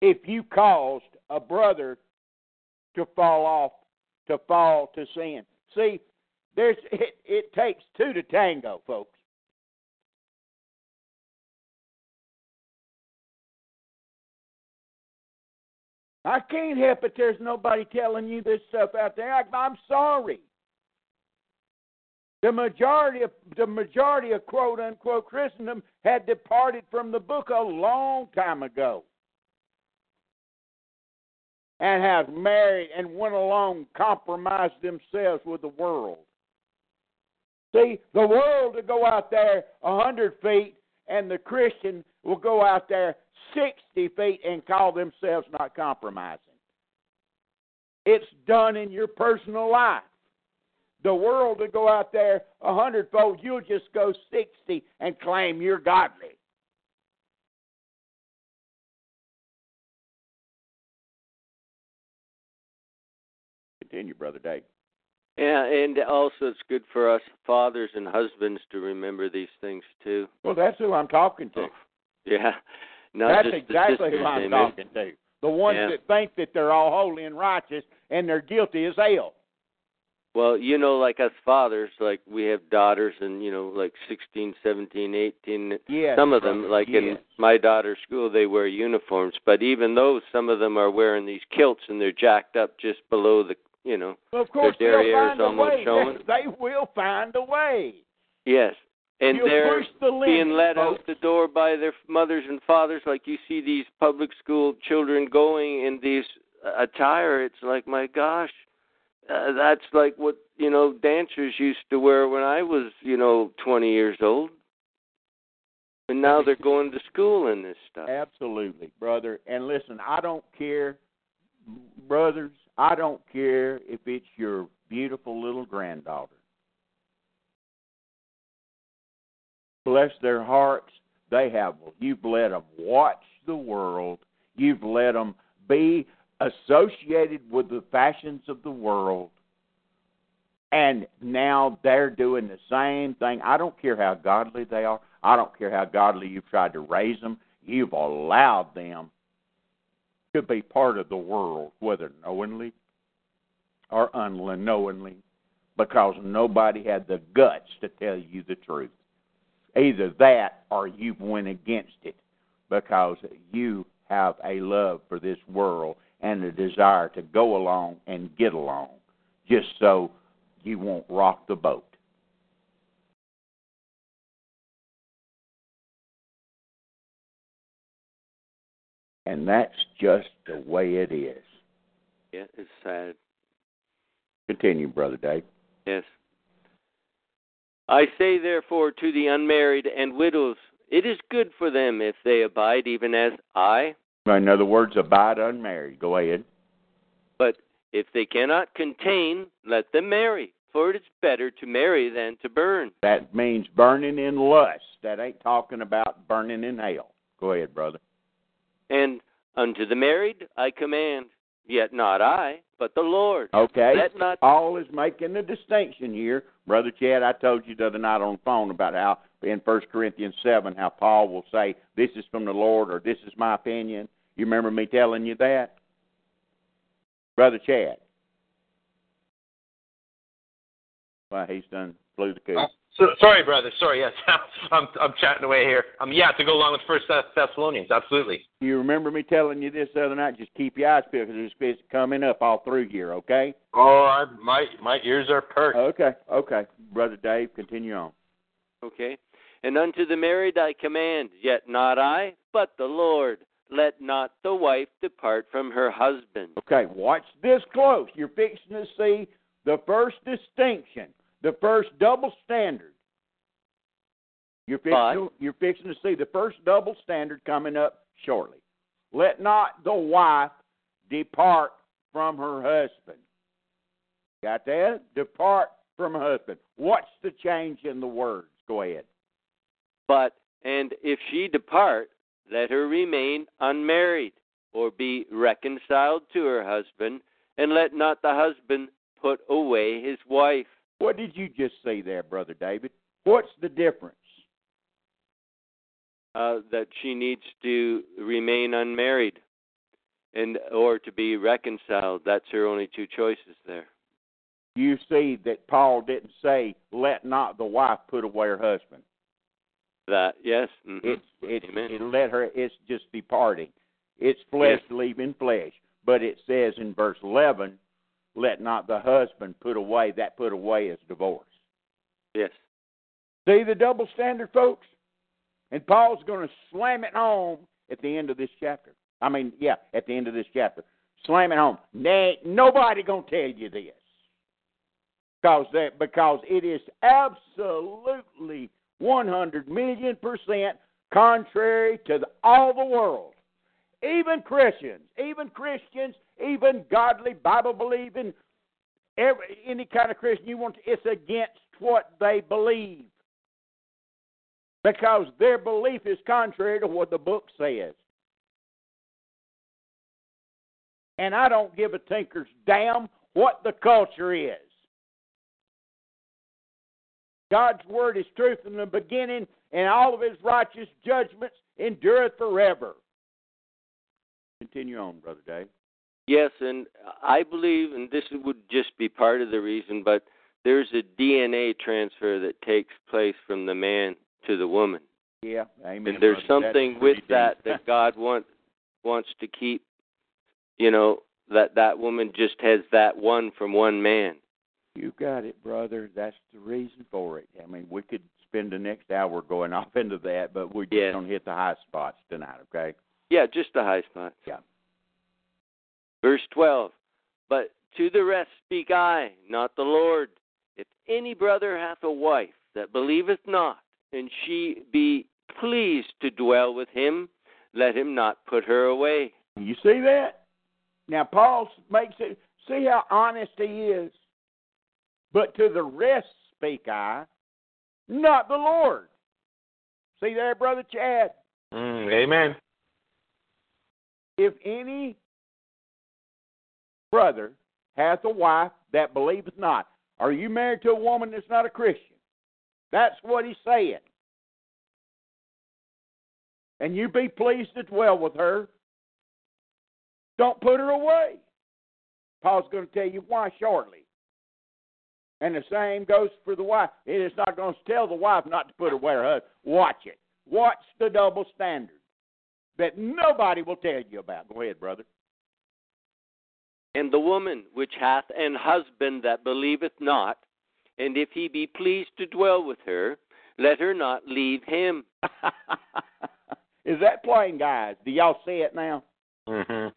If you caused a brother to fall off to fall to sin. See, there's it, it takes two to tango, folks. I can't help it. There's nobody telling you this stuff out there. I, I'm sorry. The majority of the majority of quote unquote Christendom had departed from the book a long time ago. And have married and went along compromised themselves with the world. See, the world will go out there a hundred feet and the Christian will go out there sixty feet and call themselves not compromising. It's done in your personal life the world to go out there a hundredfold, you'll just go 60 and claim you're godly. Continue, Brother Dave. Yeah, and also it's good for us fathers and husbands to remember these things too. Well, that's who I'm talking to. Oh, yeah, not that's exactly who I'm talking to. The ones Yeah. that think that they're all holy and righteous and they're guilty as hell. Well, you know, like us fathers, like we have daughters, and you know, like sixteen, seventeen, eighteen. Yes, some of them, like in my daughter's school, they wear uniforms. But even those, some of them are wearing these kilts, and they're jacked up just below the, you know. Well, of course, Their find a almost way. showing. They will find a way. Yes, and You'll they're the being led folks. out the door by their mothers and fathers. Like you see these public school children going in these uh, attire. It's like, my gosh, uh, that's like what you know dancers used to wear when I was, you know, 20 years old. And now they're going to school in this stuff. Absolutely, brother. And listen, I don't care, brothers. I don't care if it's your beautiful little granddaughter. Bless their hearts. They have. You've let them watch the world. You've let them be associated with the fashions of the world. And now they're doing the same thing. I don't care how godly they are. I don't care how godly you've tried to raise them. You've allowed them to be part of the world, whether knowingly or unknowingly, because nobody had the guts to tell you the truth. Either that or you went against it because you have a love for this world and a desire to go along and get along just so you won't rock the boat. And that's just the way it is. Yeah, it's sad. Continue, Brother Dave. Yes. I say therefore to the unmarried and widows, it is good for them if they abide, even as I. In other words, abide unmarried. Go ahead. But if they cannot contain, let them marry. For it is better to marry than to burn. That means burning in lust. That ain't talking about burning in hell. Go ahead, brother. And unto the married I command, yet not I, but the Lord. Okay. Let not Paul is making a distinction here. Brother Chad, I told you the other night on the phone about how in First Corinthians 7, how Paul will say, This is from the Lord or this is my opinion. You remember me telling you that? Brother Chad. Well, he's done flew the coop. So, sorry, brother. Sorry. Yes, I'm I'm chatting away here. Um, yeah, to go along with First Thessalonians, absolutely. You remember me telling you this the other night? Just keep your eyes peeled because it's, fish coming up all through here, okay? Oh, I, my my ears are perked. Okay, okay. Brother Dave, continue on. Okay. And unto the married I command, yet not I, but the Lord. Let not the wife depart from her husband. Okay, watch this close. You're fixing to see the first distinction, the first double standard. You're fixing, you're fixing to see the first double standard coming up shortly. Let not the wife depart from her husband. Got that? Depart from her husband. What's the change in the words? Go ahead. But, and if she depart, let her remain unmarried, or be reconciled to her husband, and let not the husband put away his wife. What did you just say there, Brother David? What's the difference? Uh, that she needs to remain unmarried, and or to be reconciled. That's her only two choices there. you see that Paul didn't say, "Let not the wife put away her husband." That yes. mhm. It's it's Amen. it let her. It's just departing. It's flesh Yes. leaving flesh. But it says in verse eleven, "Let not the husband put away." That put away is divorce. Yes. See the double standard, folks? And Paul's going to slam it home at the end of this chapter. I mean, yeah, at the end of this chapter. Slam it home. Nay, nobody going to tell you this. Because, that, because it is absolutely 100 million percent contrary to the, all the world. Even Christians, even Christians, even godly, Bible believing, every, any kind of Christian you want, to, it's against what they believe because their belief is contrary to what the book says. And I don't give a tinker's damn what the culture is. God's word is truth from the beginning, and all of his righteous judgments endureth forever. Continue on, Brother Dave. Yes, and I believe, and this would just be part of the reason, but there's a DNA transfer that takes place from the man to the woman, Yeah, amen. and there's something with that that God want, wants to keep. You know that that woman just has that one from one man. You got it, brother. That's the reason for it. I mean, we could spend the next hour going off into that, but we're just Yes. to hit the high spots tonight, okay? Yeah, just the high spots. Yeah. Verse 12. But to the rest speak I, not the Lord. If any brother hath a wife that believeth not, and she be pleased to dwell with him, let him not put her away. You see that? Now, Paul makes it, see how honest he is. But to the rest speak I, not the Lord. See there, Brother Chad? Mm, amen. If any brother hath a wife that believeth not, are you married to a woman that's not a Christian? That's what he's saying. And you be pleased to dwell with her. Don't put her away. Paul's going to tell you why shortly. And the same goes for the wife. It is not going to tell the wife not to put away her husband. Watch it. Watch the double standard that nobody will tell you about. Go ahead, brother. And the woman which hath an husband that believeth not, and if he be pleased to dwell with her, let her not leave him. is that plain, guys? Do y'all see it now? hmm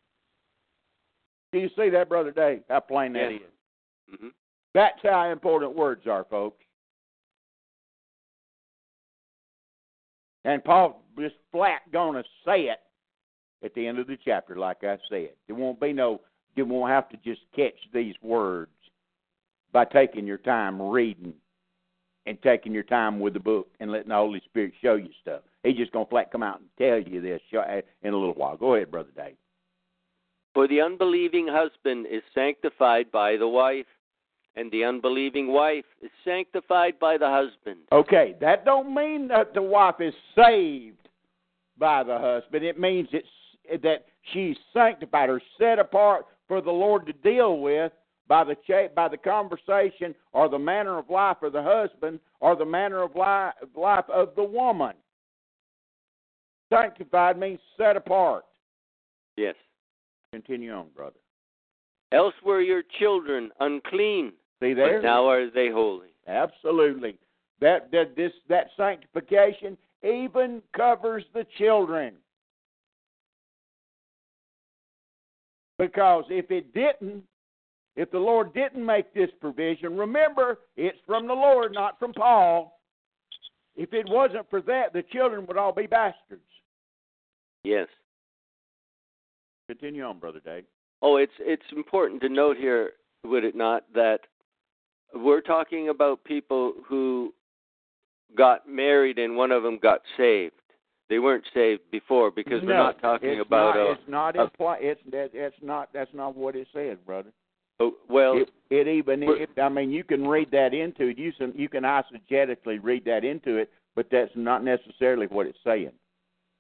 Do you see that, brother Dave? How plain that Yes. is. hmm That's how important words are, folks. And Paul just flat gonna say it at the end of the chapter, like I said. There won't be no you won't have to just catch these words by taking your time reading and taking your time with the book and letting the Holy Spirit show you stuff. He's just gonna flat come out and tell you this uh, in a little while. Go ahead, brother Dave. For the unbelieving husband is sanctified by the wife, and the unbelieving wife is sanctified by the husband. Okay, that don't mean that the wife is saved by the husband. It means it's that she's sanctified or set apart for the Lord to deal with by the cha- by the conversation or the manner of life of the husband or the manner of li- life of the woman. Sanctified means set apart. Yes. Continue on, brother. Else were your children unclean, See there? but now are they holy. Absolutely. That that this that sanctification even covers the children. Because if it didn't, if the Lord didn't make this provision, remember it's from the Lord, not from Paul. If it wasn't for that, the children would all be bastards. Yes. Continue on, brother Dave. Oh, it's it's important to note here, would it not, that we're talking about people who got married and one of them got saved. They weren't saved before because we're not talking about Not, a, it's not It's that, it's not. That's not what it says, brother. a- well, it, it even it, I mean you can read that into it. You can you can eisegetically read that into it, but that's not necessarily what it's saying.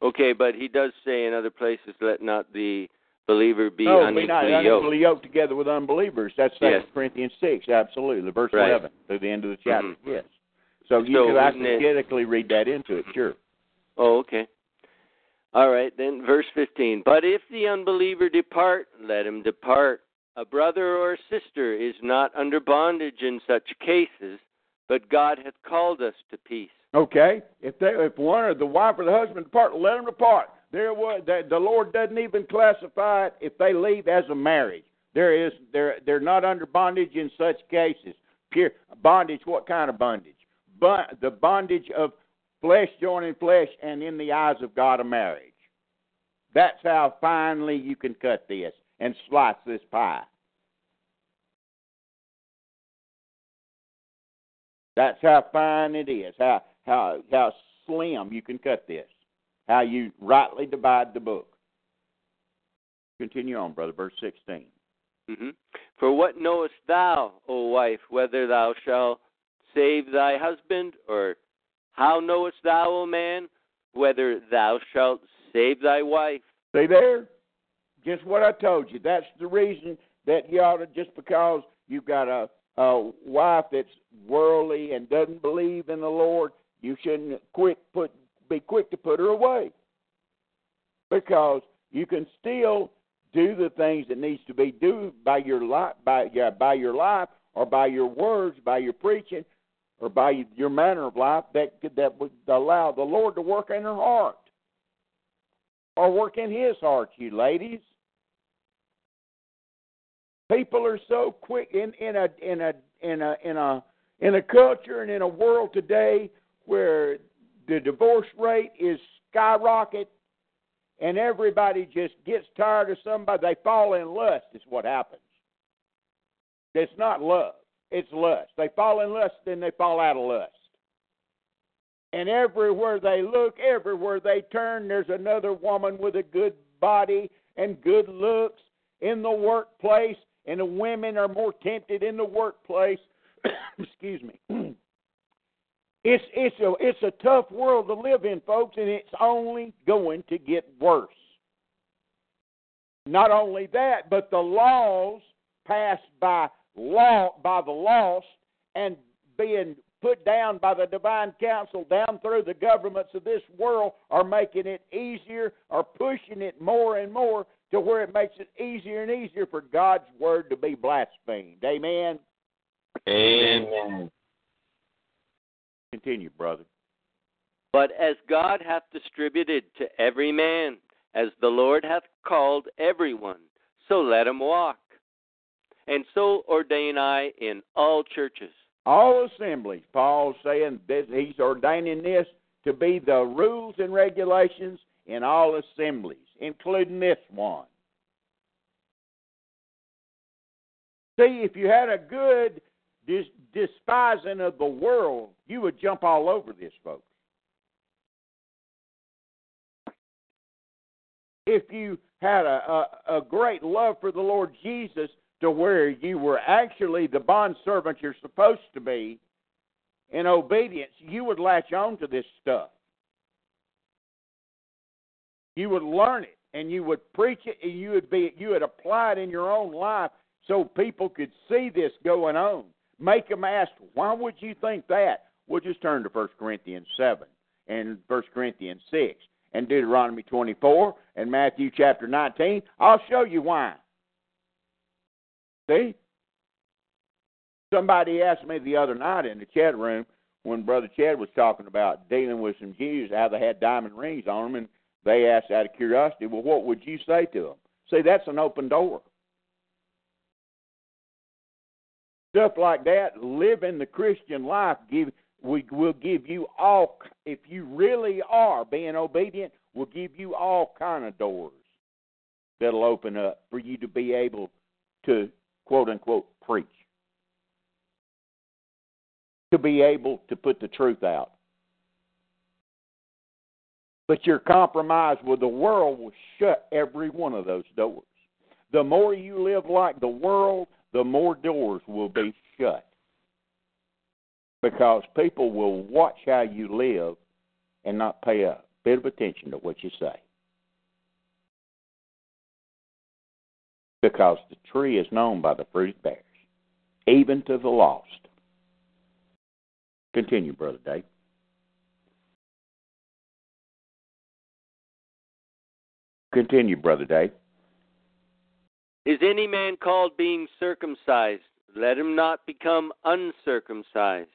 Okay, but he does say in other places, let not the believer be no, unequally be not yoked. unequally yoked together with unbelievers. That's Second Yes. Corinthians six, absolutely. Verse Right. eleven to the end of the chapter. Mhm. Yes. So you So wouldn't it- read that into it, sure. Oh, okay. All right, then verse 15. But if the unbeliever depart, let him depart. A brother or a sister is not under bondage in such cases, but God hath called us to peace. Okay, if they, if one or the wife or the husband depart, let them depart. There was the, the Lord doesn't even classify it if they leave as a marriage. There is they're they're not under bondage in such cases. Pure bondage. What kind of bondage? But the bondage of flesh joining flesh, and in the eyes of God, a marriage. That's how finely you can cut this and slice this pie. That's how fine it is. How how how slim you can cut this. How you rightly divide the book. Continue on, brother. Verse sixteen. hmm For what knowest thou, O wife, whether thou shalt save thy husband, or how knowest thou, O man, whether thou shalt save thy wife? See there? Just what I told you. That's the reason that you ought to just because you've got a a wife that's worldly and doesn't believe in the Lord, you shouldn't quick put be quick to put her away. Because you can still do the things that needs to be do by your life by by your life or by your words, by your preaching, or by your manner of life that that would allow the Lord to work in her heart. Or work in his heart, you ladies. People are so quick in, in a in a in a in a in a culture and in a world today where the divorce rate is skyrocket and everybody just gets tired of somebody they fall in lust is what happens. It's not love. It's lust. They fall in lust, then they fall out of lust. And everywhere they look, everywhere they turn, there's another woman with a good body and good looks in the workplace, and the women are more tempted in the workplace. Excuse me. it's it's a it's a tough world to live in, folks, and it's only going to get worse. Not only that, but the laws passed by law by the lost and being put down by the divine council down through the governments of this world are making it easier or pushing it more and more to where it makes it easier and easier for God's word to be blasphemed. Amen. Amen. Continue, brother. But as God hath distributed to every man, as the Lord hath called everyone, so let him walk. And so ordain I in all churches. All assemblies, Paul's saying that he's ordaining this to be the rules and regulations in all assemblies, including this one. See, if you had a good dis- despising of the world, you would jump all over this, folks. If you had a, a, a great love for the Lord Jesus to where you were actually the bond servant you're supposed to be in obedience, you would latch on to this stuff. You would learn it and you would preach it and you would be you would apply it in your own life so people could see this going on. Make them ask, why would you think that? We'll just turn to 1 Corinthians 7 and 1 Corinthians 6 and Deuteronomy 24 and Matthew chapter 19. I'll show you why. See? Somebody asked me the other night in the chat room when Brother Chad was talking about dealing with some Jews, how they had diamond rings on them, and they asked out of curiosity, well, what would you say to them? See, that's an open door. Stuff like that, living the Christian life, give we will give you all. If you really are being obedient, will give you all kind of doors that'll open up for you to be able to quote unquote preach, to be able to put the truth out. But your compromise with the world will shut every one of those doors. The more you live like the world, the more doors will be shut. Because people will watch how you live and not pay a bit of attention to what you say. Because the tree is known by the fruit it bears, even to the lost. Continue, Brother Dave. Continue, Brother Dave. Is any man called being circumcised? Let him not become uncircumcised.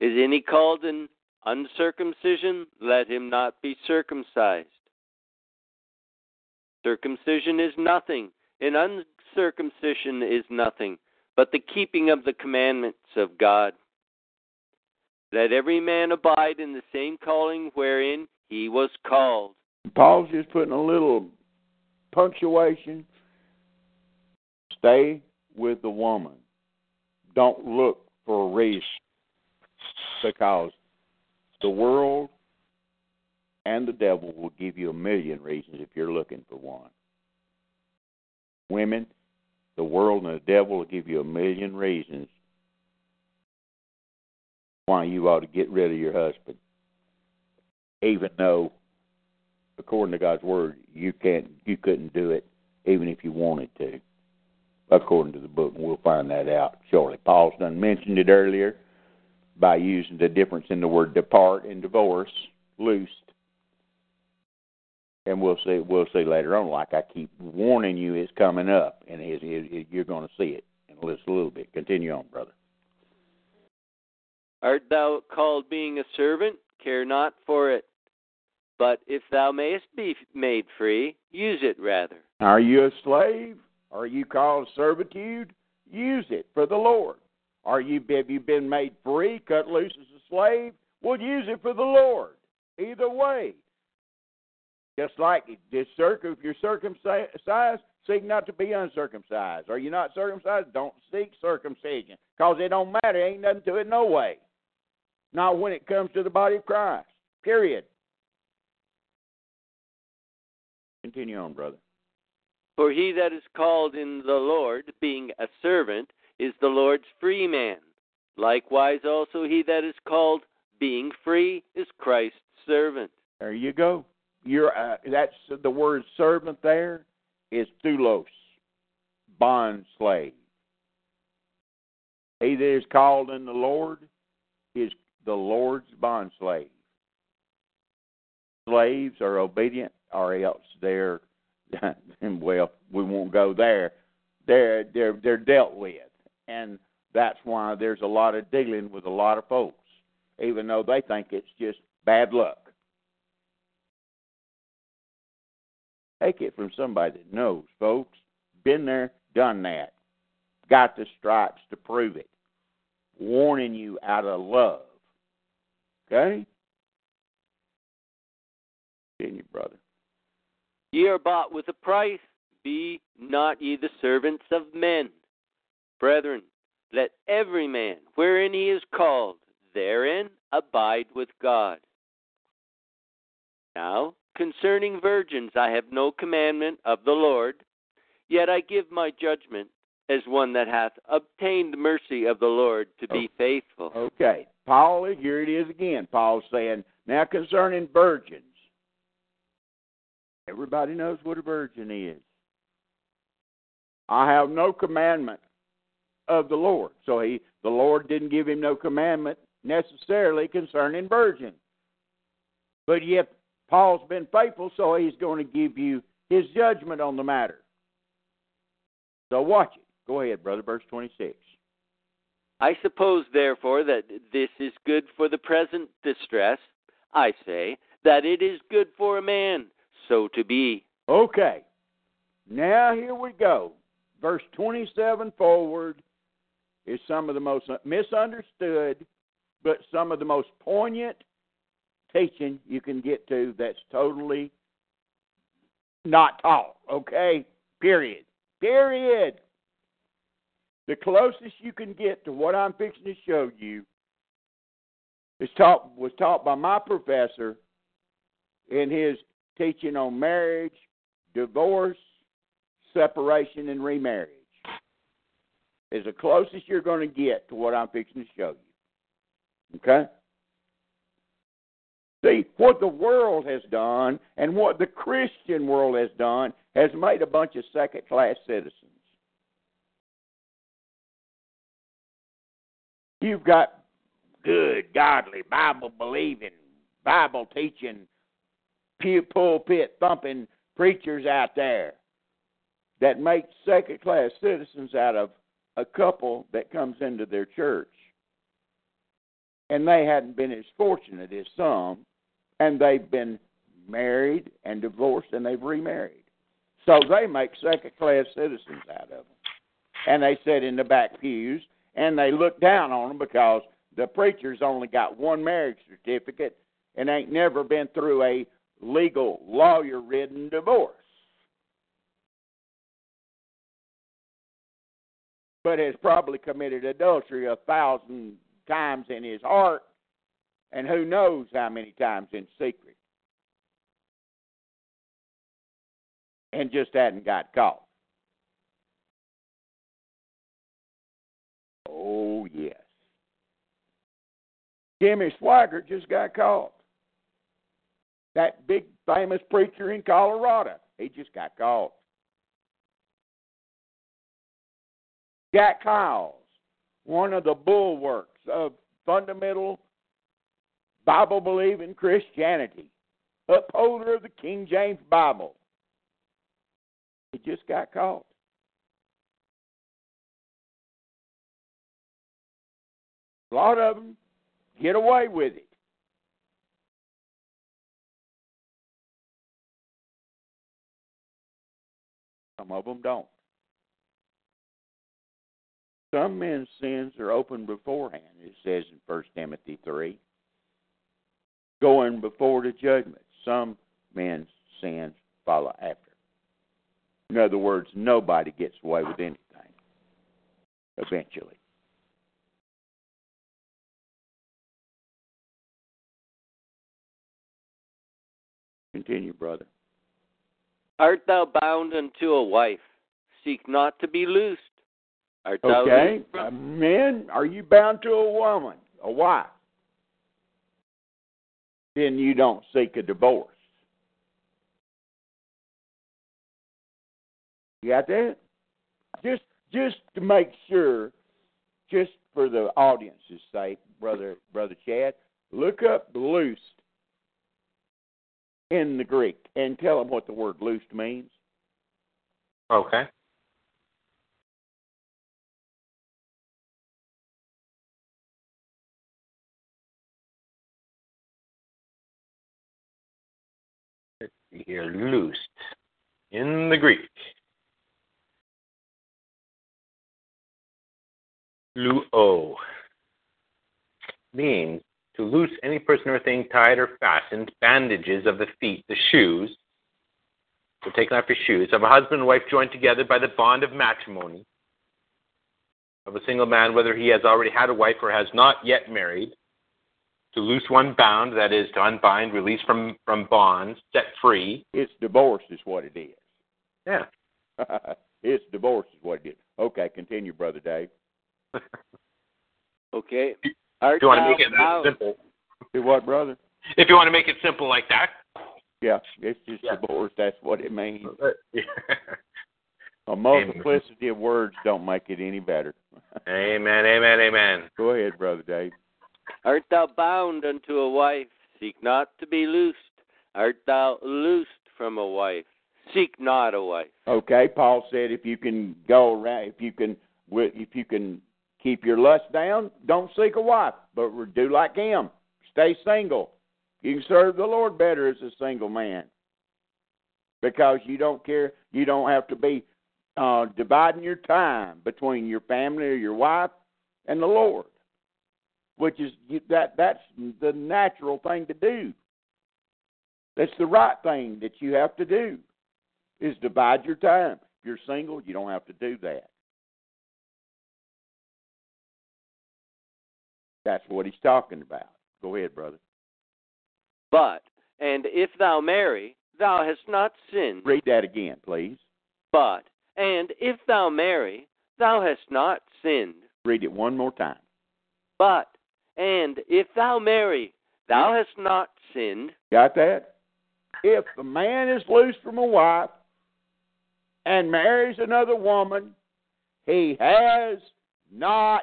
Is any called in uncircumcision? Let him not be circumcised. Circumcision is nothing, and uncircumcision is nothing, but the keeping of the commandments of God. Let every man abide in the same calling wherein he was called. Paul's just putting a little punctuation. Stay with the woman. Don't look for a reason because the world and the devil will give you a million reasons if you're looking for one. Women, the world and the devil will give you a million reasons why you ought to get rid of your husband, even though, according to God's word, you can't, you couldn't do it, even if you wanted to, according to the book, and we'll find that out shortly. Paul's done mentioned it earlier by using the difference in the word depart and divorce, loosed. And we'll see. We'll see later on. Like I keep warning you, it's coming up, and it, it, it, you're going to see it in just a little bit. Continue on, brother. Art thou called being a servant? Care not for it. But if thou mayest be made free, use it rather. Are you a slave? Are you called servitude? Use it for the Lord. Are you have you been made free, cut loose as a slave? Well, use it for the Lord. Either way. Just like this circum, if you're circumcised, seek not to be uncircumcised. Are you not circumcised? Don't seek circumcision, cause it don't matter. Ain't nothing to it, no way. Not when it comes to the body of Christ. Period. Continue on, brother. For he that is called in the Lord, being a servant, is the Lord's free man. Likewise, also he that is called, being free, is Christ's servant. There you go. You're uh, that's the word servant. There is doulos, bond slave. He that is called in the Lord is the Lord's bond slave. Slaves are obedient, or else they're well, we won't go there. They're they're they're dealt with, and that's why there's a lot of dealing with a lot of folks, even though they think it's just bad luck. Take it from somebody that knows, folks. Been there, done that. Got the stripes to prove it. Warning you out of love. Okay? Continue, brother. Ye are bought with a price. Be not ye the servants of men. Brethren, let every man, wherein he is called, therein abide with God. Now, concerning virgins, I have no commandment of the Lord, yet I give my judgment as one that hath obtained mercy of the Lord to be oh, faithful. Okay. Paul, here it is again. Paul's saying, now concerning virgins, everybody knows what a virgin is. I have no commandment of the Lord. So he the Lord didn't give him no commandment necessarily concerning virgins. But yet Paul's been faithful, so he's going to give you his judgment on the matter. So watch it. Go ahead, brother, verse 26. I suppose, therefore, that this is good for the present distress. I say that it is good for a man so to be. Okay. Now here we go. Verse 27 forward is some of the most misunderstood, but some of the most poignant you can get to that's totally not taught. Okay? Period. Period. The closest you can get to what I'm fixing to show you is taught was taught by my professor in his teaching on marriage, divorce, separation, and remarriage. Is the closest you're going to get to what I'm fixing to show you. Okay? See, what the world has done and what the Christian world has done has made a bunch of second class citizens. You've got good, godly, Bible believing, Bible teaching, pulpit thumping preachers out there that make second class citizens out of a couple that comes into their church. And they hadn't been as fortunate as some, and they've been married and divorced and they've remarried. So they make second class citizens out of them. And they sit in the back pews and they look down on them because the preacher's only got one marriage certificate and ain't never been through a legal lawyer ridden divorce. But has probably committed adultery a thousand times in his heart, and who knows how many times in secret. And just hadn't got caught. Oh, yes. Jimmy Swaggart just got caught. That big famous preacher in Colorado, he just got caught. Jack Hyles, one of the bulwarks of fundamental Bible believing Christianity, upholder of the King James Bible, he just got caught. A lot of them get away with it. Some of them don't. Some men's sins are open beforehand, it says in 1 Timothy 3. Going before the judgment. Some men's sins follow after. In other words, nobody gets away with anything eventually. Continue, brother. Art thou bound unto a wife? Seek not to be loosed. Art Okay. from- Uh, men, are you bound to a woman, a wife? Then you don't seek a divorce. You got that? Just just to make sure, just for the audience's sake, brother brother Chad, look up loosed in the Greek and tell them what the word loosed means. Okay. Here. Loosed. In the Greek. Luo means to loose any person or thing tied or fastened, bandages of the feet, the shoes, so taking off your shoes, of a husband and wife joined together by the bond of matrimony, of a single man, whether he has already had a wife or has not yet married, to loose one bound, that is, to unbind, release from, from bonds, set free. It's divorce is what it is. Yeah. it's divorce is what it is. Okay, continue, brother Dave. Okay. If you want to make it that simple. Do what, brother? If you want to make it simple like that. Yeah, it's just Yeah. divorce. That's what it means. Yeah. A multiplicity of words don't make it any better. amen, amen, amen. Go ahead, brother Dave. Art thou bound unto a wife? Seek not to be loosed. Art thou loosed from a wife? Seek not a wife. Okay, Paul said if you can go around, if you can, if you can keep your lust down, don't seek a wife, but do like him. Stay single. You can serve the Lord better as a single man because you don't care. You don't have to be uh, dividing your time between your family or your wife and the Lord, which is that that's the natural thing to do. That's the right thing that you have to do is divide your time. If you're single, you don't have to do that. That's what he's talking about. Go ahead, brother. But, and if thou marry, thou hast not sinned. Read that again, please. But, and if thou marry, thou hast not sinned. Read it one more time. But, and if thou marry, thou hast not sinned. Got that? If the man is loose from a wife and marries another woman, he has not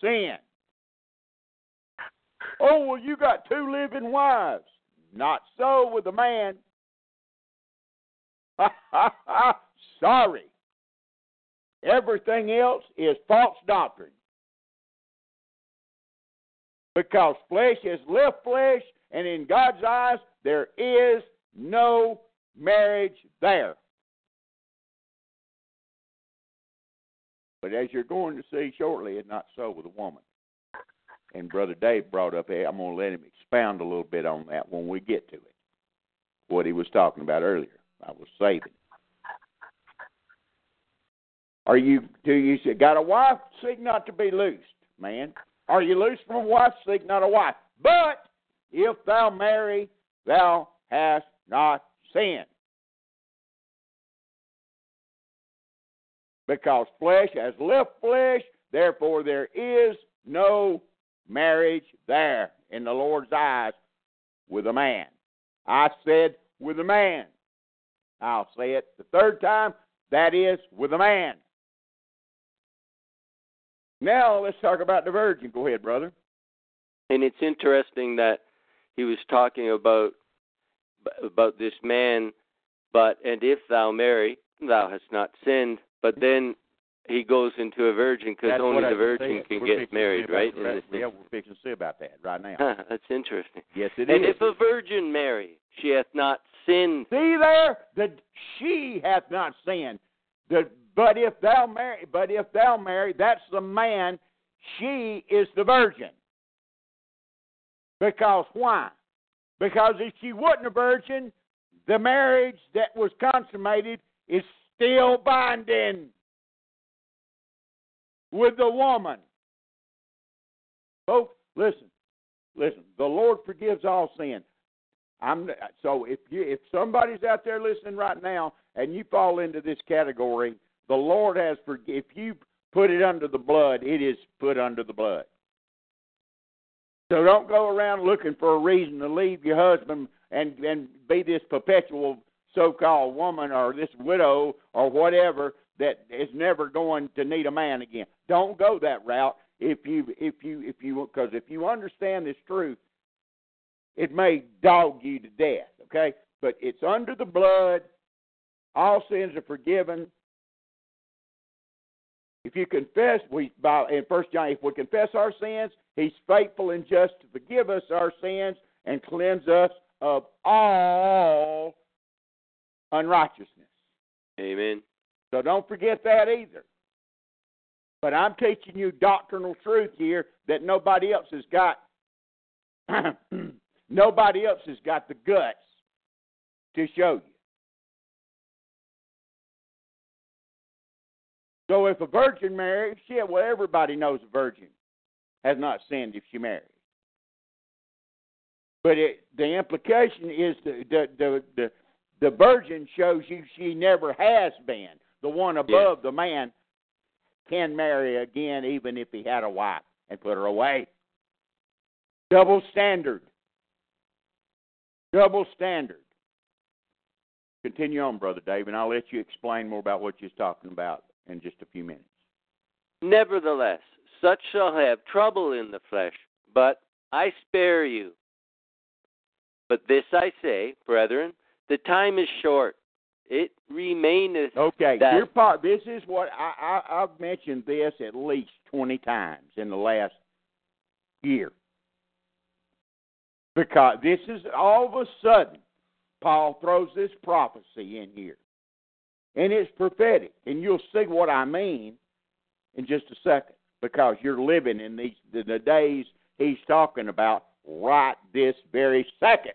sinned. Oh, well, you got two living wives. Not so with a man. Ha ha sorry. Everything else is false doctrine. Because flesh is left flesh, and in God's eyes, there is no marriage there. But as you're going to see shortly, it's not so with a woman. And Brother Dave brought up, I'm going to let him expound a little bit on that when we get to it. What he was talking about earlier. I was saving. Are you do you got a wife? Seek not to be loosed, man. Are you loose from a wife? Seek not a wife. But if thou marry, thou hast not sinned. Because flesh has left flesh, therefore there is no marriage there in the Lord's eyes with a man. I said with a man. I'll say it the third time. That is with a man. Now let's talk about the virgin. Go ahead, brother. And it's interesting that he was talking about about this man, but and if thou marry, thou hast not sinned. But then he goes into a virgin because only the virgin can we're get married, right? That. Yeah, we're fixing to see about that right now. That's interesting. Yes, it and is. if a virgin marry, she hath not sinned. See there, the she hath not sinned. The but if thou marry, but if thou marry, that's the man. She is the virgin. Because why? Because if she wasn't a virgin, the marriage that was consummated is still binding with the woman. Folks, listen, listen. The Lord forgives all sin. I'm so if you if somebody's out there listening right now and you fall into this category, the Lord has forgive. If you put it under the blood, it is put under the blood. So don't go around looking for a reason to leave your husband and and be this perpetual so-called woman or this widow or whatever that is never going to need a man again. Don't go that route if you if you if you because if you understand this truth, it may dog you to death. Okay, but it's under the blood. All sins are forgiven. If you confess, we by in First John, if we confess our sins, He's faithful and just to forgive us our sins and cleanse us of all unrighteousness. Amen. So don't forget that either. But I'm teaching you doctrinal truth here that nobody else has got. nobody else has got the guts to show you. So if a virgin marries, shit, well, everybody knows a virgin has not sinned if she marries. But it, the implication is the, the the the the virgin shows you she never has been. The one above Yeah. the man can marry again, even if he had a wife and put her away. Double standard. Double standard. Continue on, Brother Dave, and I'll let you explain more about what you're talking about in just a few minutes. Nevertheless, such shall have trouble in the flesh, but I spare you. But this I say, brethren, the time is short. It remaineth Okay, your part. This is what I, I I've mentioned this at least twenty times in the last year because this is all of a sudden Paul throws this prophecy in here, and it's prophetic, and you'll see what I mean in just a second because you're living in these the, days he's talking about right this very second.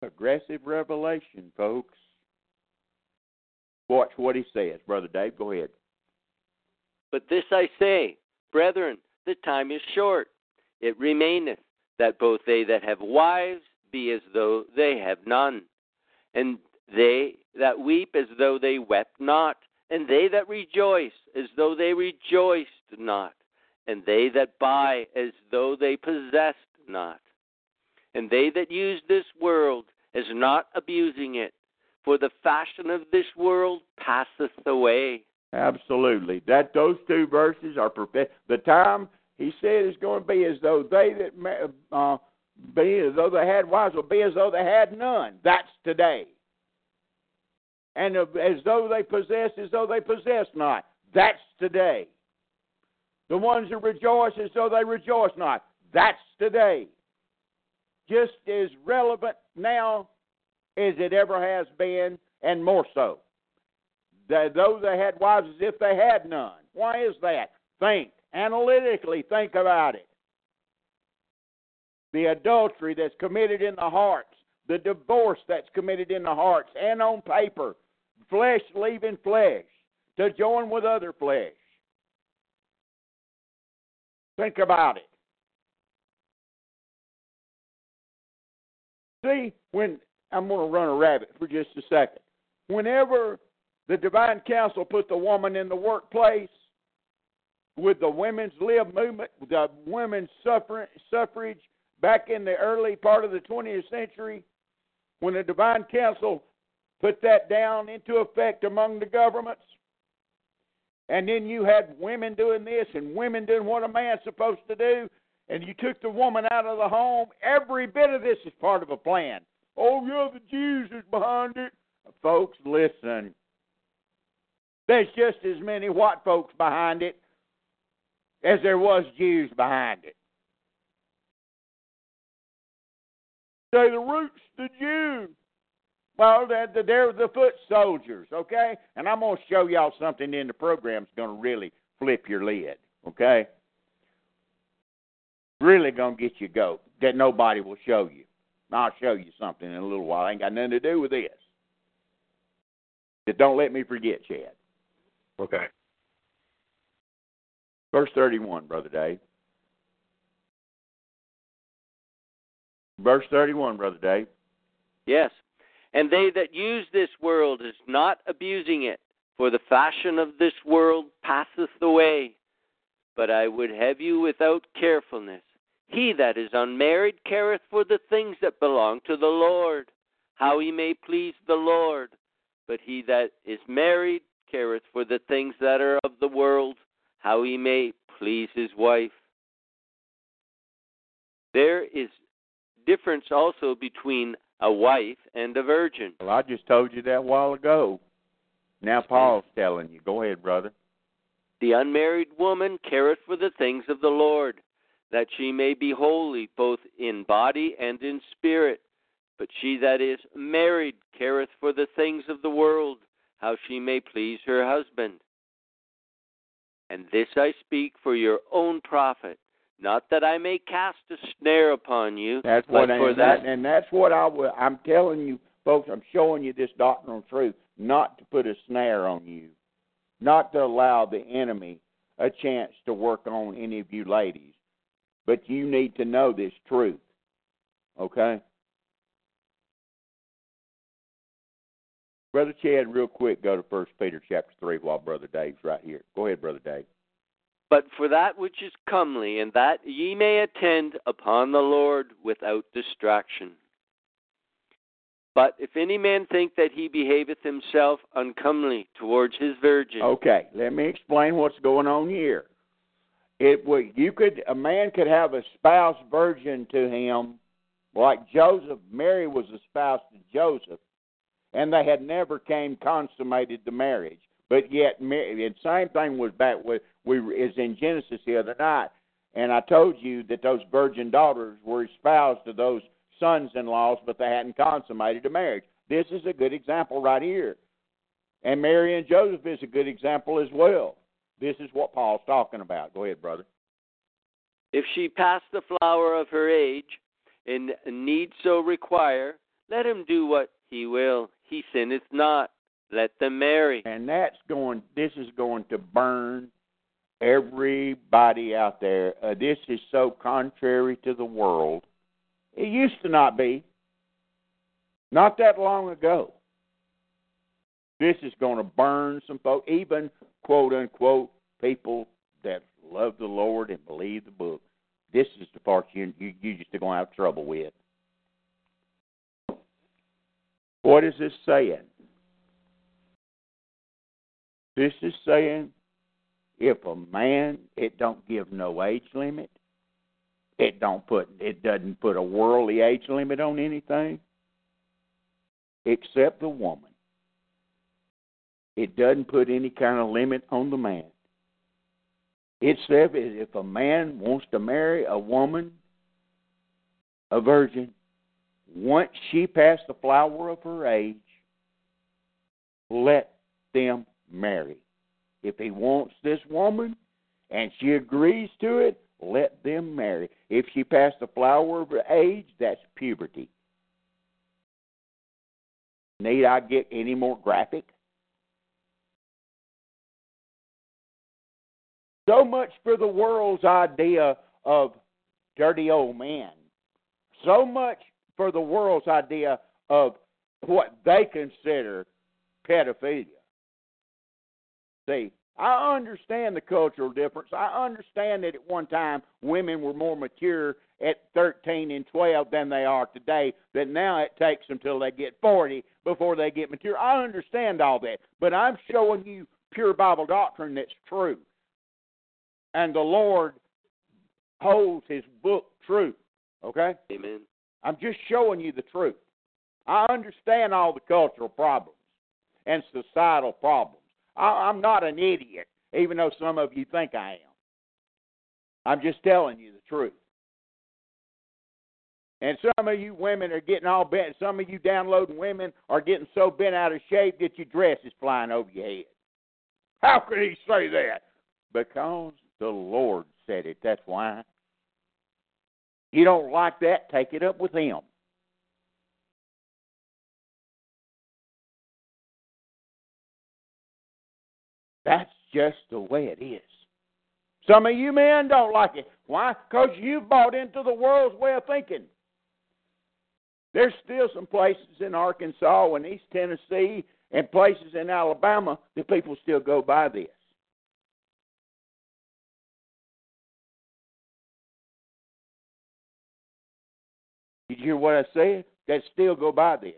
Progressive revelation, folks. Watch what he says, Brother Dave. Go ahead. But this I say, brethren, the time is short. It remaineth that both they that have wives be as though they have none, and they that weep as though they wept not, and they that rejoice as though they rejoiced not, and they that buy as though they possessed not. And they that use this world as not abusing it, for the fashion of this world passeth away. Absolutely. That those two verses are perfect. The time he said is going to be as though they that uh, be as though they had wives will be as though they had none. That's today. And as though they possess as though they possess not. That's today. The ones that rejoice as though they rejoice not. That's today. Just as relevant now as it ever has been, and more so. Those that had wives as if they had none. Why is that? Think. Analytically think about it. The adultery that's committed in the hearts, the divorce that's committed in the hearts and on paper, flesh leaving flesh to join with other flesh. Think about it. See, when I'm going to run a rabbit for just a second. Whenever the divine council put the woman in the workplace with the women's lib movement, the women's suffrage back in the early part of the 20th century, when the divine council put that down into effect among the governments, and then you had women doing this and women doing what a man's supposed to do, and you took the woman out of the home, every bit of this is part of a plan. Oh, yeah, the Jews is behind it. Folks, listen. There's just as many white folks behind it as there was Jews behind it. Say the roots the Jews. Well, they're, they're the foot soldiers, okay? And I'm going to show y'all something in the program that's going to really flip your lid, okay? Really going to get you go that nobody will show you. I'll show you something in a little while. I ain't got nothing to do with this. But don't let me forget, Chad. Okay. Verse 31, Brother Dave. Verse 31, Brother Dave. Yes. And they that use this world is not abusing it, for the fashion of this world passeth away. But I would have you without carefulness. He that is unmarried careth for the things that belong to the Lord, how he may please the Lord. But he that is married careth for the things that are of the world, how he may please his wife. There is difference also between a wife and a virgin. Well, I just told you that a while ago. Now Paul's telling you. Go ahead, brother. The unmarried woman careth for the things of the Lord, that she may be holy both in body and in spirit. But she that is married careth for the things of the world, how she may please her husband. And this I speak for your own profit, not that I may cast a snare upon you. That's what, for and, that, and that's what I will. I'm telling you, folks. I'm showing you this doctrinal truth, not to put a snare on you, not to allow the enemy a chance to work on any of you ladies. But you need to know this truth. Okay? Brother Chad, real quick, go to First Peter chapter three while Brother Dave's right here. Go ahead, Brother Dave. But for that which is comely, and that ye may attend upon the Lord without distraction. But if any man think that he behaveth himself uncomely towards his virgin, Okay, let me explain what's going on here. It would you could a man could have a spouse virgin to him, like Joseph. Mary was a spouse to Joseph, and they had never came consummated the marriage. But yet, and same thing was back with we is in Genesis the other night, and I told you that those virgin daughters were espoused to those sons-in-laws, but they hadn't consummated the marriage. This is a good example right here, and Mary and Joseph is a good example as well. This is what Paul's talking about. Go ahead, brother. if she pass the flower of her age, and need so require, let him do what he will. He sinneth not. Let them marry. And that's going. This is going to burn everybody out there. Uh, this is so contrary to the world. It used to not be. Not that long ago. This is going to burn some folks, even quote unquote people that love the Lord and believe the book. This is the part you you, you just going to have trouble with. What is this saying? This is saying if a man it don't give no age limit, it don't put it doesn't put a worldly age limit on anything except the woman. It doesn't put any kind of limit on the man. It says if a man wants to marry a woman, a virgin, once she passed the flower of her age, let them marry. If he wants this woman and she agrees to it, let them marry. If she passed the flower of age, that's puberty. Need I get any more graphic? So much for the world's idea of dirty old men. So much for the world's idea of what they consider pedophilia. See, I understand the cultural difference. I understand that at one time women were more mature at 13 and 12 than they are today, that now it takes them till they get 40 before they get mature. I understand all that, but I'm showing you pure Bible doctrine that's true. And the Lord holds his book true. Okay? Amen. I'm just showing you the truth. I understand all the cultural problems and societal problems. I, I'm not an idiot, even though some of you think I am. I'm just telling you the truth. And some of you women are getting all bent. Some of you downloading women are getting so bent out of shape that your dress is flying over your head. How could he say that? Because the Lord said it. That's why. You don't like that? Take it up with Him. That's just the way it is. Some of you men don't like it. Why? Because you've bought into the world's way of thinking. There's still some places in Arkansas and East Tennessee and places in Alabama that people still go by this. Did you hear what I said? That still go by this.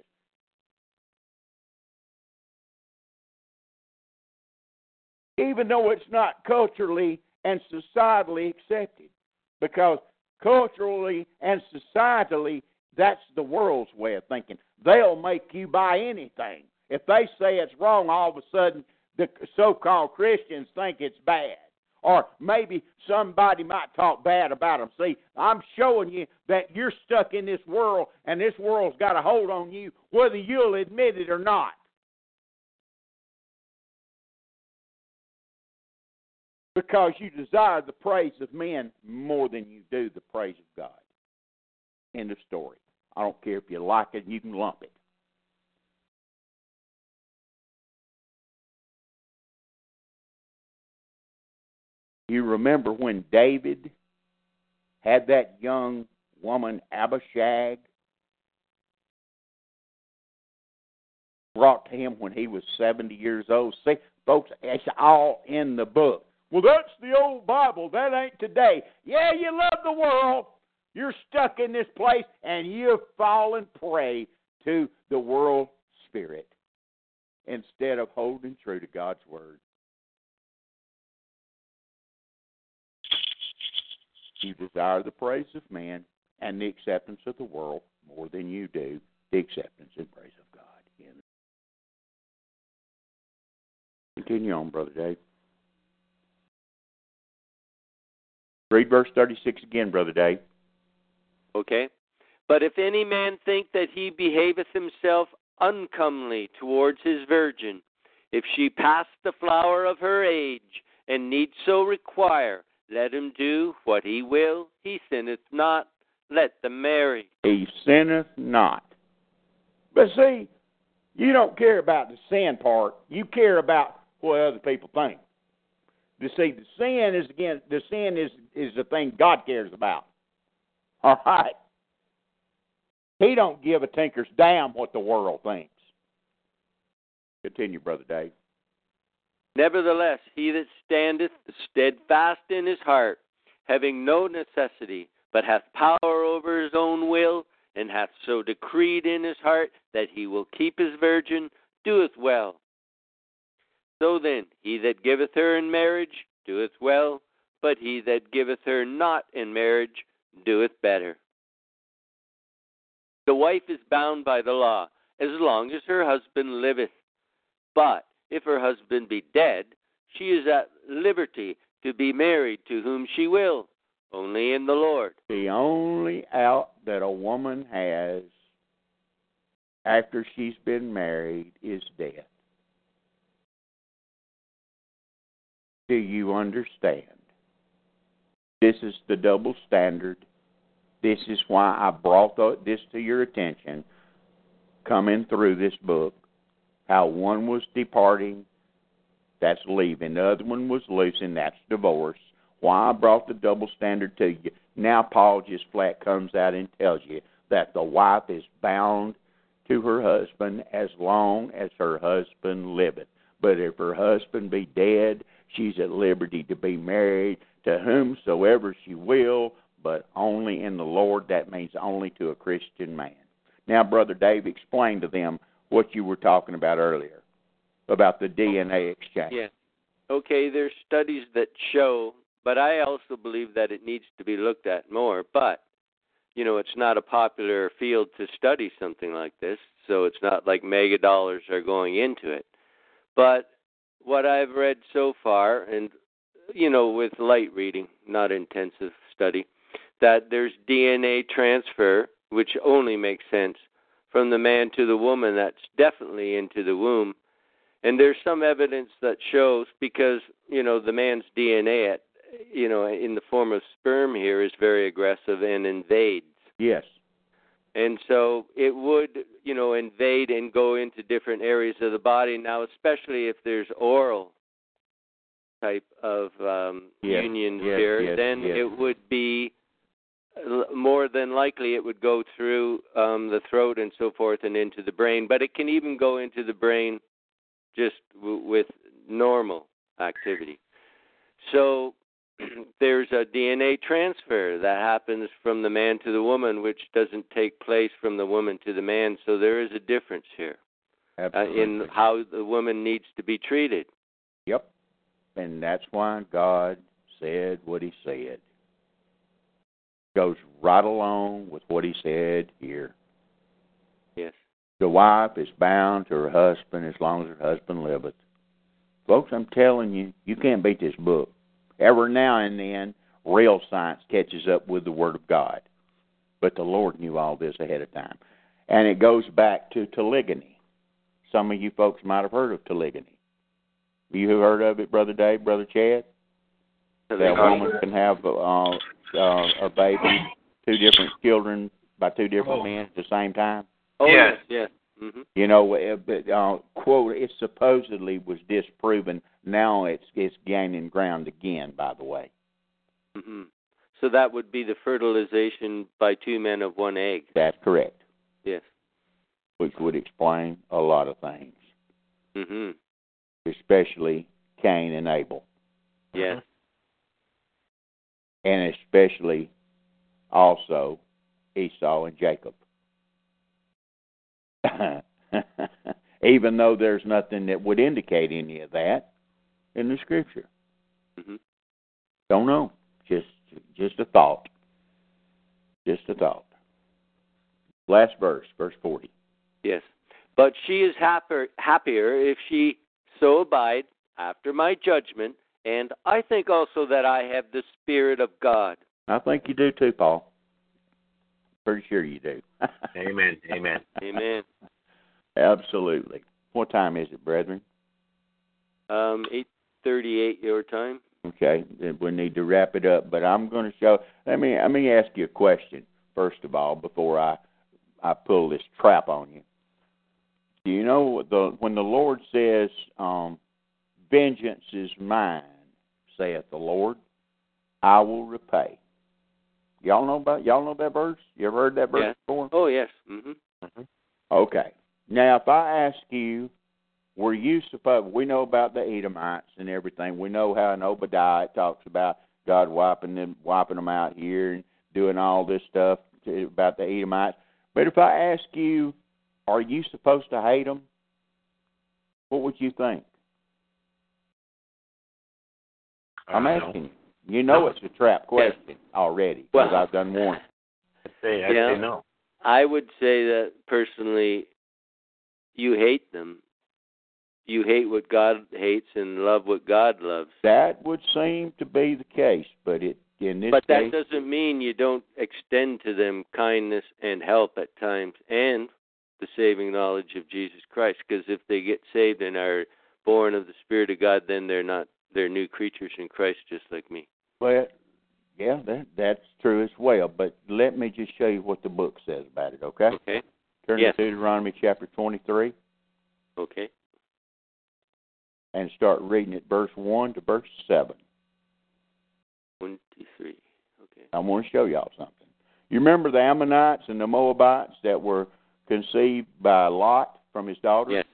Even though it's not culturally and societally accepted. Because culturally and societally, that's the world's way of thinking. They'll make you buy anything. If they say it's wrong, all of a sudden the so called Christians think it's bad or maybe somebody might talk bad about them. See, I'm showing you that you're stuck in this world, and this world's got a hold on you, whether you'll admit it or not. Because you desire the praise of men more than you do the praise of God. End of story. I don't care if you like it, you can lump it. You remember when David had that young woman, Abishag, brought to him when he was 70 years old. See, folks, it's all in the book. Well, that's the old Bible. That ain't today. Yeah, you love the world. You're stuck in this place and you've fallen prey to the world spirit instead of holding true to God's word. You desire the praise of man and the acceptance of the world more than you do the acceptance and praise of God. Continue on, Brother Dave. Read verse 36 again, Brother Dave. Okay? But if any man think that he behaveth himself uncomely towards his virgin, if she pass the flower of her age, and need so require, let him do what he will. He sinneth not. Let them marry. He sinneth not. But see, you don't care about the sin part. You care about what other people think. You see, the sin is again the sin is is the thing God cares about. All right. He don't give a tinker's damn what the world thinks. Continue, Brother Dave. Nevertheless, he that standeth steadfast in his heart having no necessity, but hath power over his own will, and hath so decreed in his heart that he will keep his virgin, doeth well. So then, he that giveth her in marriage doeth well, but he that giveth her not in marriage doeth better. The wife is bound by the law as long as her husband liveth. But if her husband be dead, she is at liberty to be married to whom she will, only in the Lord. The only out that a woman has after she's been married is death. Do you understand? This is the double standard. This is why I brought this to your attention coming through this book. How one was departing, that's leaving. The other one was losing, that's divorce. Why I brought the double standard to you. Now Paul just flat comes out and tells you that the wife is bound to her husband as long as her husband liveth. But if her husband be dead, she's at liberty to be married to whomsoever she will, but only in the Lord. That means only to a Christian man. Now, Brother Dave, explain to them what you were talking about earlier about the DNA exchange. Yeah. Okay, there's studies that show, but I also believe that it needs to be looked at more. But, you know, it's not a popular field to study something like this, so it's not like mega dollars are going into it. But what I've read so far, and, you know, with light reading, not intensive study, that there's DNA transfer, which only makes sense from the man to the woman. That's definitely into the womb. And there's some evidence that shows because you know the man's DNA, at, you know, in the form of sperm here is very aggressive and invades. Yes. And so it would, you know, invade and go into different areas of the body. Now, especially if there's oral type of um, yes. unions yes, here, yes, then it would be more than likely it would go through um, the throat and so forth and into the brain. But it can even go into the brain just w- with normal activity. So there's a DNA transfer that happens from the man to the woman, which doesn't take place from the woman to the man. So there is a difference here uh, in how the woman needs to be treated. Yep. And that's why God said what he said. Goes right along with what he said here. Yes. The wife is bound to her husband as long as her husband liveth. Folks, I'm telling you, you can't beat this book. Every now and then, real science catches up with the Word of God. But the Lord knew all this ahead of time. And it goes back to telegony. Some of you folks might have heard of telegony. You who heard of it, Brother Dave, Brother Chad? That woman can have uh, uh, a baby, two different children by two different Oh. men at the same time. Oh Yes. yes. Yes. hmm You know, uh, but uh, quote, it supposedly was disproven. Now it's it's gaining ground again. By the way, hmm So that would be the fertilization by two men of one egg. that's correct, Yes. which would explain a lot of things, Mm-hmm. especially Cain and Abel, Yes. and especially also Esau and Jacob. Even though there's nothing that would indicate any of that in the scripture. hmm Don't know. Just just a thought. Just a thought. Last verse, verse forty. Yes. But she is happier, happier if she so abide after my judgment, and I think also that I have the Spirit of God. I think you do too, Paul. Pretty sure you do. Amen. Amen. Amen. Absolutely. What time is it, brethren? Um, eight thirty-eight your time. Okay, then we need to wrap it up. But I'm going to show. Let me let me ask you a question first of all before I I pull this trap on you. Do you know the when the Lord says, um, "Vengeance is mine," saith the Lord, "I will repay." Y'all know about y'all know that verse? You ever heard that verse Yeah. before? Oh yes. hmm Okay. Now, if I ask you, were you supposed? We know about the Edomites and everything. We know how in Obadiah it talks about God wiping them wiping them out here and doing all this stuff to, about the Edomites. But if I ask you, are you supposed to hate them? What would you think? I'm asking you. You know it's a trap question already because Well- I've done warned. I'd say, I'd Yeah. say no. I would say that personally, you hate them. You hate what God hates and love what God loves. That would seem to be the case, but it in this But that case, doesn't mean you don't extend to them kindness and help at times and the saving knowledge of Jesus Christ. Because if they get saved and are born of the Spirit of God, then they're not they're new creatures in Christ, just like me. Well, yeah, that that's true as well. But let me just show you what the book says about it. Okay, Okay. turn Yes. to Deuteronomy chapter twenty-three Okay. and start reading it, verse one to verse seven. Twenty-three. Okay. I want to show y'all something. You remember the Ammonites and the Moabites that were conceived by Lot from his daughter? Yes.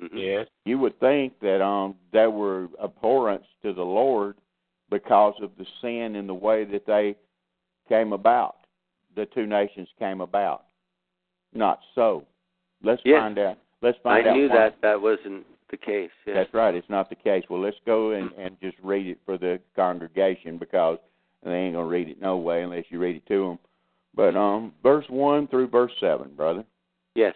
hmm Yes. You would think that um they were abhorrence to the Lord because of the sin and the way that they came about. The two nations came about. Not so. Let's Yes. find out. Let's I find out. knew why. that that wasn't the case. Yes. That's right. It's not the case. Well, let's go and, and just read it for the congregation because they ain't gonna read it no way unless you read it to them. But um, verse one through verse seven, brother. Yes.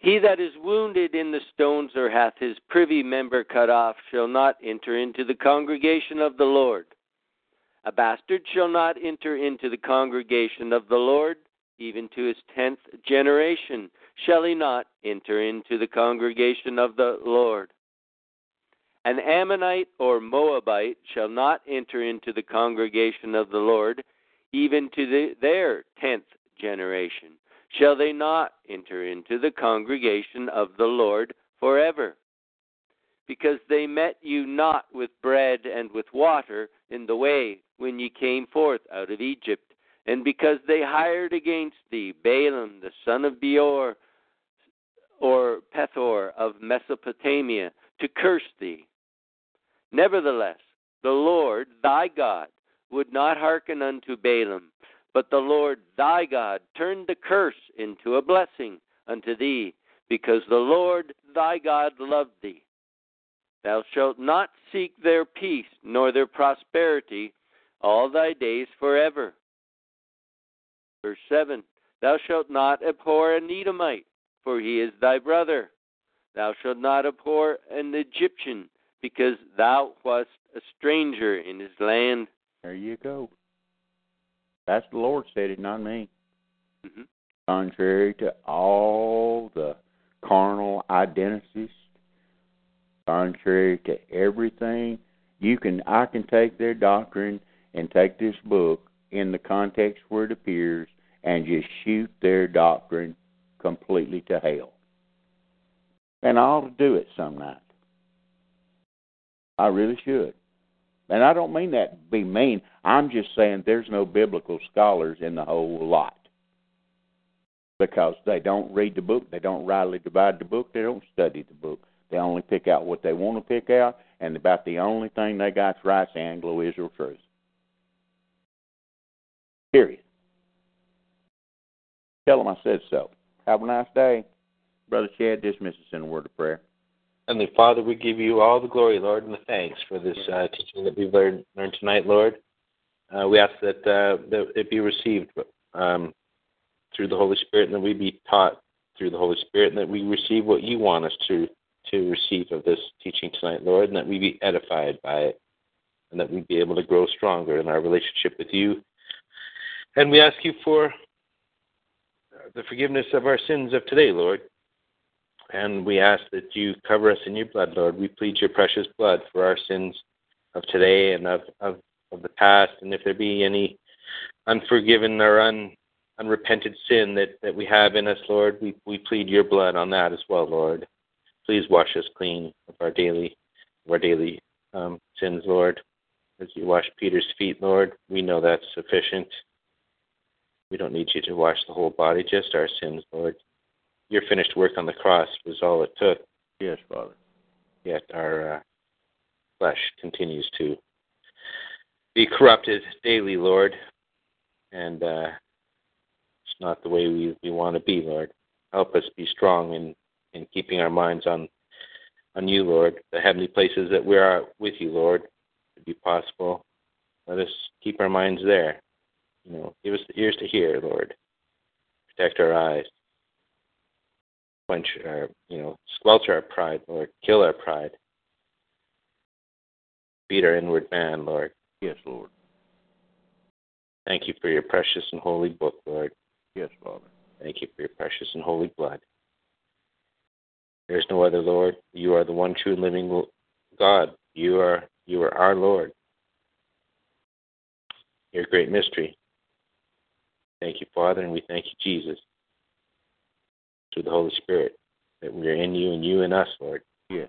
He that is wounded in the stones or hath his privy member cut off shall not enter into the congregation of the Lord. A bastard shall not enter into the congregation of the Lord, even to his tenth generation shall he not enter into the congregation of the Lord. An Ammonite or Moabite shall not enter into the congregation of the Lord, even to the, their tenth generation shall they not enter into the congregation of the Lord forever. Because they met you not with bread and with water in the way when ye came forth out of Egypt, and because they hired against thee Balaam the son of Beor, or Pethor of Mesopotamia, to curse thee. Nevertheless, the Lord thy God would not hearken unto Balaam, but the Lord thy God turned the curse into a blessing unto thee, because the Lord thy God loved thee. Thou shalt not seek their peace nor their prosperity all thy days forever. Verse 7 Thou shalt not abhor an Edomite, for he is thy brother. Thou shalt not abhor an Egyptian, because thou wast a stranger in his land. There you go. That's the Lord said it, not me. Mhm. Contrary to all the carnal identities, contrary to everything, you can I can take their doctrine and take this book in the context where it appears and just shoot their doctrine completely to hell. And I ought to do it some night. I really should. And I don't mean that to be mean. I'm just saying there's no biblical scholars in the whole lot. Because they don't read the book, they don't rightly divide the book, they don't study the book. They only pick out what they want to pick out, and about the only thing they got's right's Anglo Israel truth. Period. Tell them I said so. Have a nice day. Brother Chad, dismiss us in a word of prayer. Heavenly Father, we give you all the glory, Lord, and the thanks for this uh, teaching that we've learned, learned tonight, Lord. Uh, we ask that, uh, that it be received um, through the Holy Spirit and that we be taught through the Holy Spirit and that we receive what you want us to, to receive of this teaching tonight, Lord, and that we be edified by it and that we be able to grow stronger in our relationship with you. And we ask you for the forgiveness of our sins of today, Lord. And we ask that you cover us in your blood, Lord. We plead your precious blood for our sins of today and of, of, of the past. And if there be any unforgiven or un, unrepented sin that, that we have in us, Lord, we, we plead your blood on that as well, Lord. Please wash us clean of our daily of our daily um, sins, Lord. As you wash Peter's feet, Lord, we know that's sufficient. We don't need you to wash the whole body, just our sins, Lord your finished work on the cross was all it took. Yes, Father. Yet our uh, flesh continues to be corrupted daily, Lord, and uh, it's not the way we, we want to be, Lord. Help us be strong in, in keeping our minds on on you, Lord, the heavenly places that we are with you, Lord, if be possible. Let us keep our minds there. You know, give us the ears to hear, Lord. Protect our eyes. Quench our, you know, squelch our pride, Lord. Kill our pride. Feed our inward man, Lord. Yes, Lord. Thank you for your precious and holy book, Lord. Yes, Father. Thank you for your precious and holy blood. There is no other Lord. You are the one true living God. You are you are our Lord. Your great mystery. Thank you, Father, and we thank you, Jesus, through the Holy Spirit, that we are in you and you in us, Lord. Yes.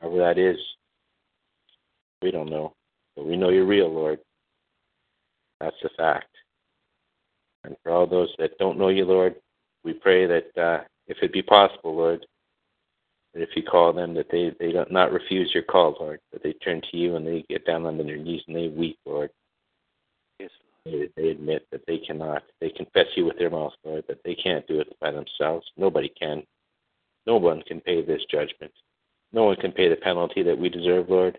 However that is, we don't know. But we know you're real, Lord. That's the fact. And for all those that don't know you, Lord, we pray that uh, if it be possible, Lord, that if you call them, that they they don't not refuse your call, Lord, that they turn to you and they get down on their knees and they weep, Lord. They, they admit that they cannot. They confess you with their mouth, Lord, that they can't do it by themselves. Nobody can. No one can pay this judgment. No one can pay the penalty that we deserve, Lord.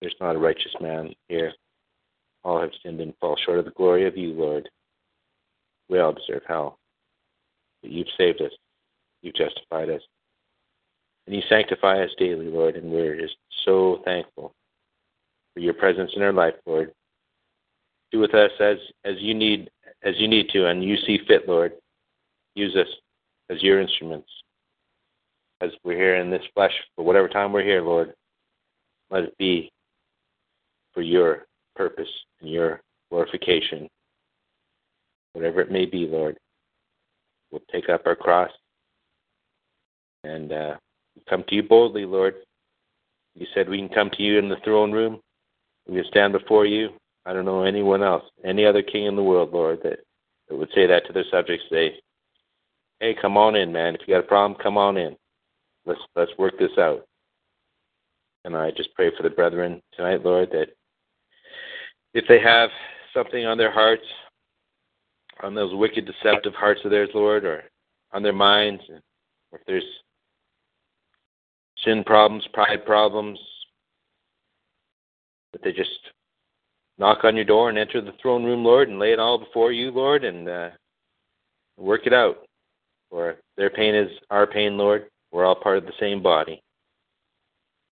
There's not a righteous man here. All have sinned and fall short of the glory of you, Lord. We all deserve hell. But you've saved us. You've justified us. And you sanctify us daily, Lord, and we're just so thankful for your presence in our life, Lord. Do with us as as you need as you need to and you see fit, Lord. Use us as your instruments. As we're here in this flesh for whatever time we're here, Lord. Let it be for your purpose and your glorification. Whatever it may be, Lord. We'll take up our cross and uh, come to you boldly, Lord. You said we can come to you in the throne room. We can stand before you. I don't know anyone else, any other king in the world, Lord, that, that would say that to their subjects. Say, "Hey, come on in, man. If you got a problem, come on in. Let's let's work this out." And I just pray for the brethren tonight, Lord, that if they have something on their hearts, on those wicked, deceptive hearts of theirs, Lord, or on their minds, if there's sin problems, pride problems, that they just knock on your door and enter the throne room, Lord, and lay it all before you, Lord, and uh, work it out. For their pain is our pain, Lord. We're all part of the same body.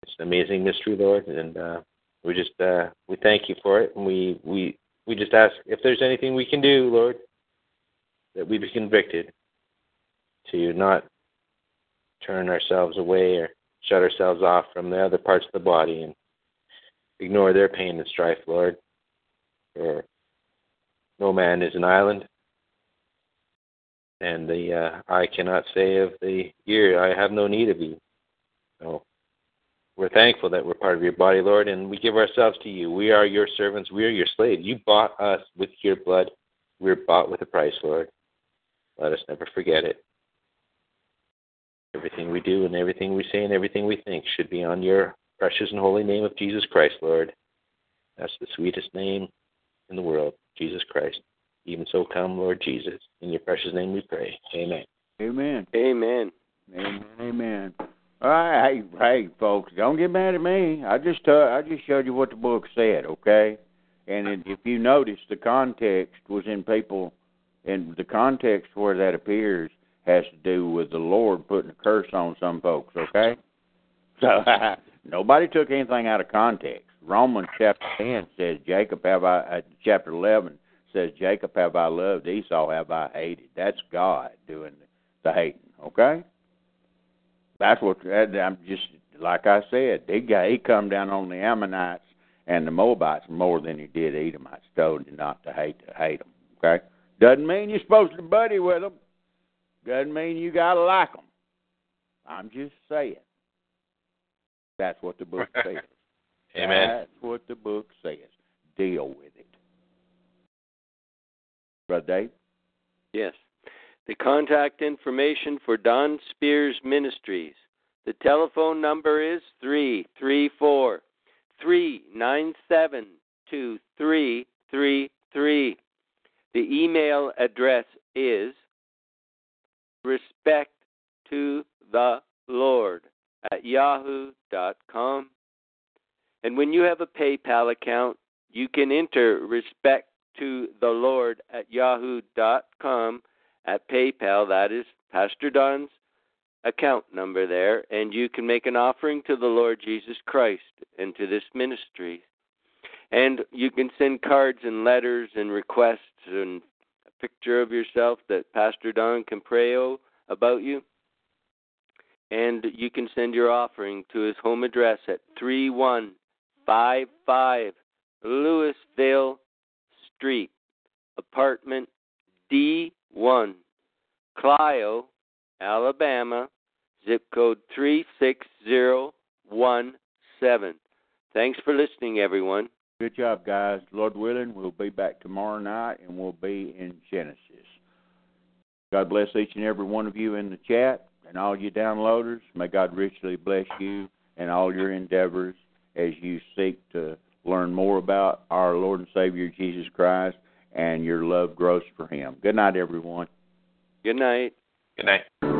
It's an amazing mystery, Lord, and uh, we just uh, we thank you for it, and we we we just ask if there's anything we can do, Lord, that we be convicted to not turn ourselves away or shut ourselves off from the other parts of the body and ignore their pain and strife, Lord. For no man is an island, and the uh, eye cannot say of the ear, I have no need of you. So we're thankful that we're part of your body, Lord, and we give ourselves to you. We are your servants. We are your slaves. You bought us with your blood. We're bought with a price, Lord. Let us never forget it. Everything we do and everything we say and everything we think should be on your precious and holy name of Jesus Christ, Lord. That's the sweetest name in the world, Jesus Christ. Even so, come, Lord Jesus. In your precious name we pray. Amen. Amen. Amen. Amen. Amen. All right, hey, hey, folks, don't get mad at me. I just uh, I just showed you what the book said, okay? And it, if you notice, the context was in people, and the context where that appears has to do with the Lord putting a curse on some folks, okay? So nobody took anything out of context. Romans chapter ten says, "Jacob have I." Uh, chapter eleven says, "Jacob have I loved, Esau have I hated." That's God doing the hating, okay? That's what I'm just like I said. He got he come down on the Ammonites and the Moabites more than he did Edomites. Told you not to hate to hate them. Okay, doesn't mean you're supposed to buddy with them. Doesn't mean you gotta like them. I'm just saying. That's what the book says. Amen. That's what the book says. Deal with it, brother Dave. Yes. The contact information for Don Spears Ministries. The telephone number is three three four 397 2333. The email address is respect to the Lord at yahoo.com. And when you have a PayPal account, you can enter respect to the Lord at yahoo.com at PayPal. That is Pastor Don's account number there. And you can make an offering to the Lord Jesus Christ and to this ministry. And you can send cards and letters and requests and a picture of yourself that Pastor Don can pray about you. And you can send your offering to his home address at 3155 Louisville Street, apartment D1, Clio, Alabama, zip code 36017. Thanks for listening, everyone. Good job, guys. Lord willing, we'll be back tomorrow night and we'll be in Genesis. God bless each and every one of you in the chat and all you downloaders. May God richly bless you and all your endeavors as you seek to learn more about our Lord and Savior Jesus Christ and your love grows for Him. Good night, everyone. Good night. Good night.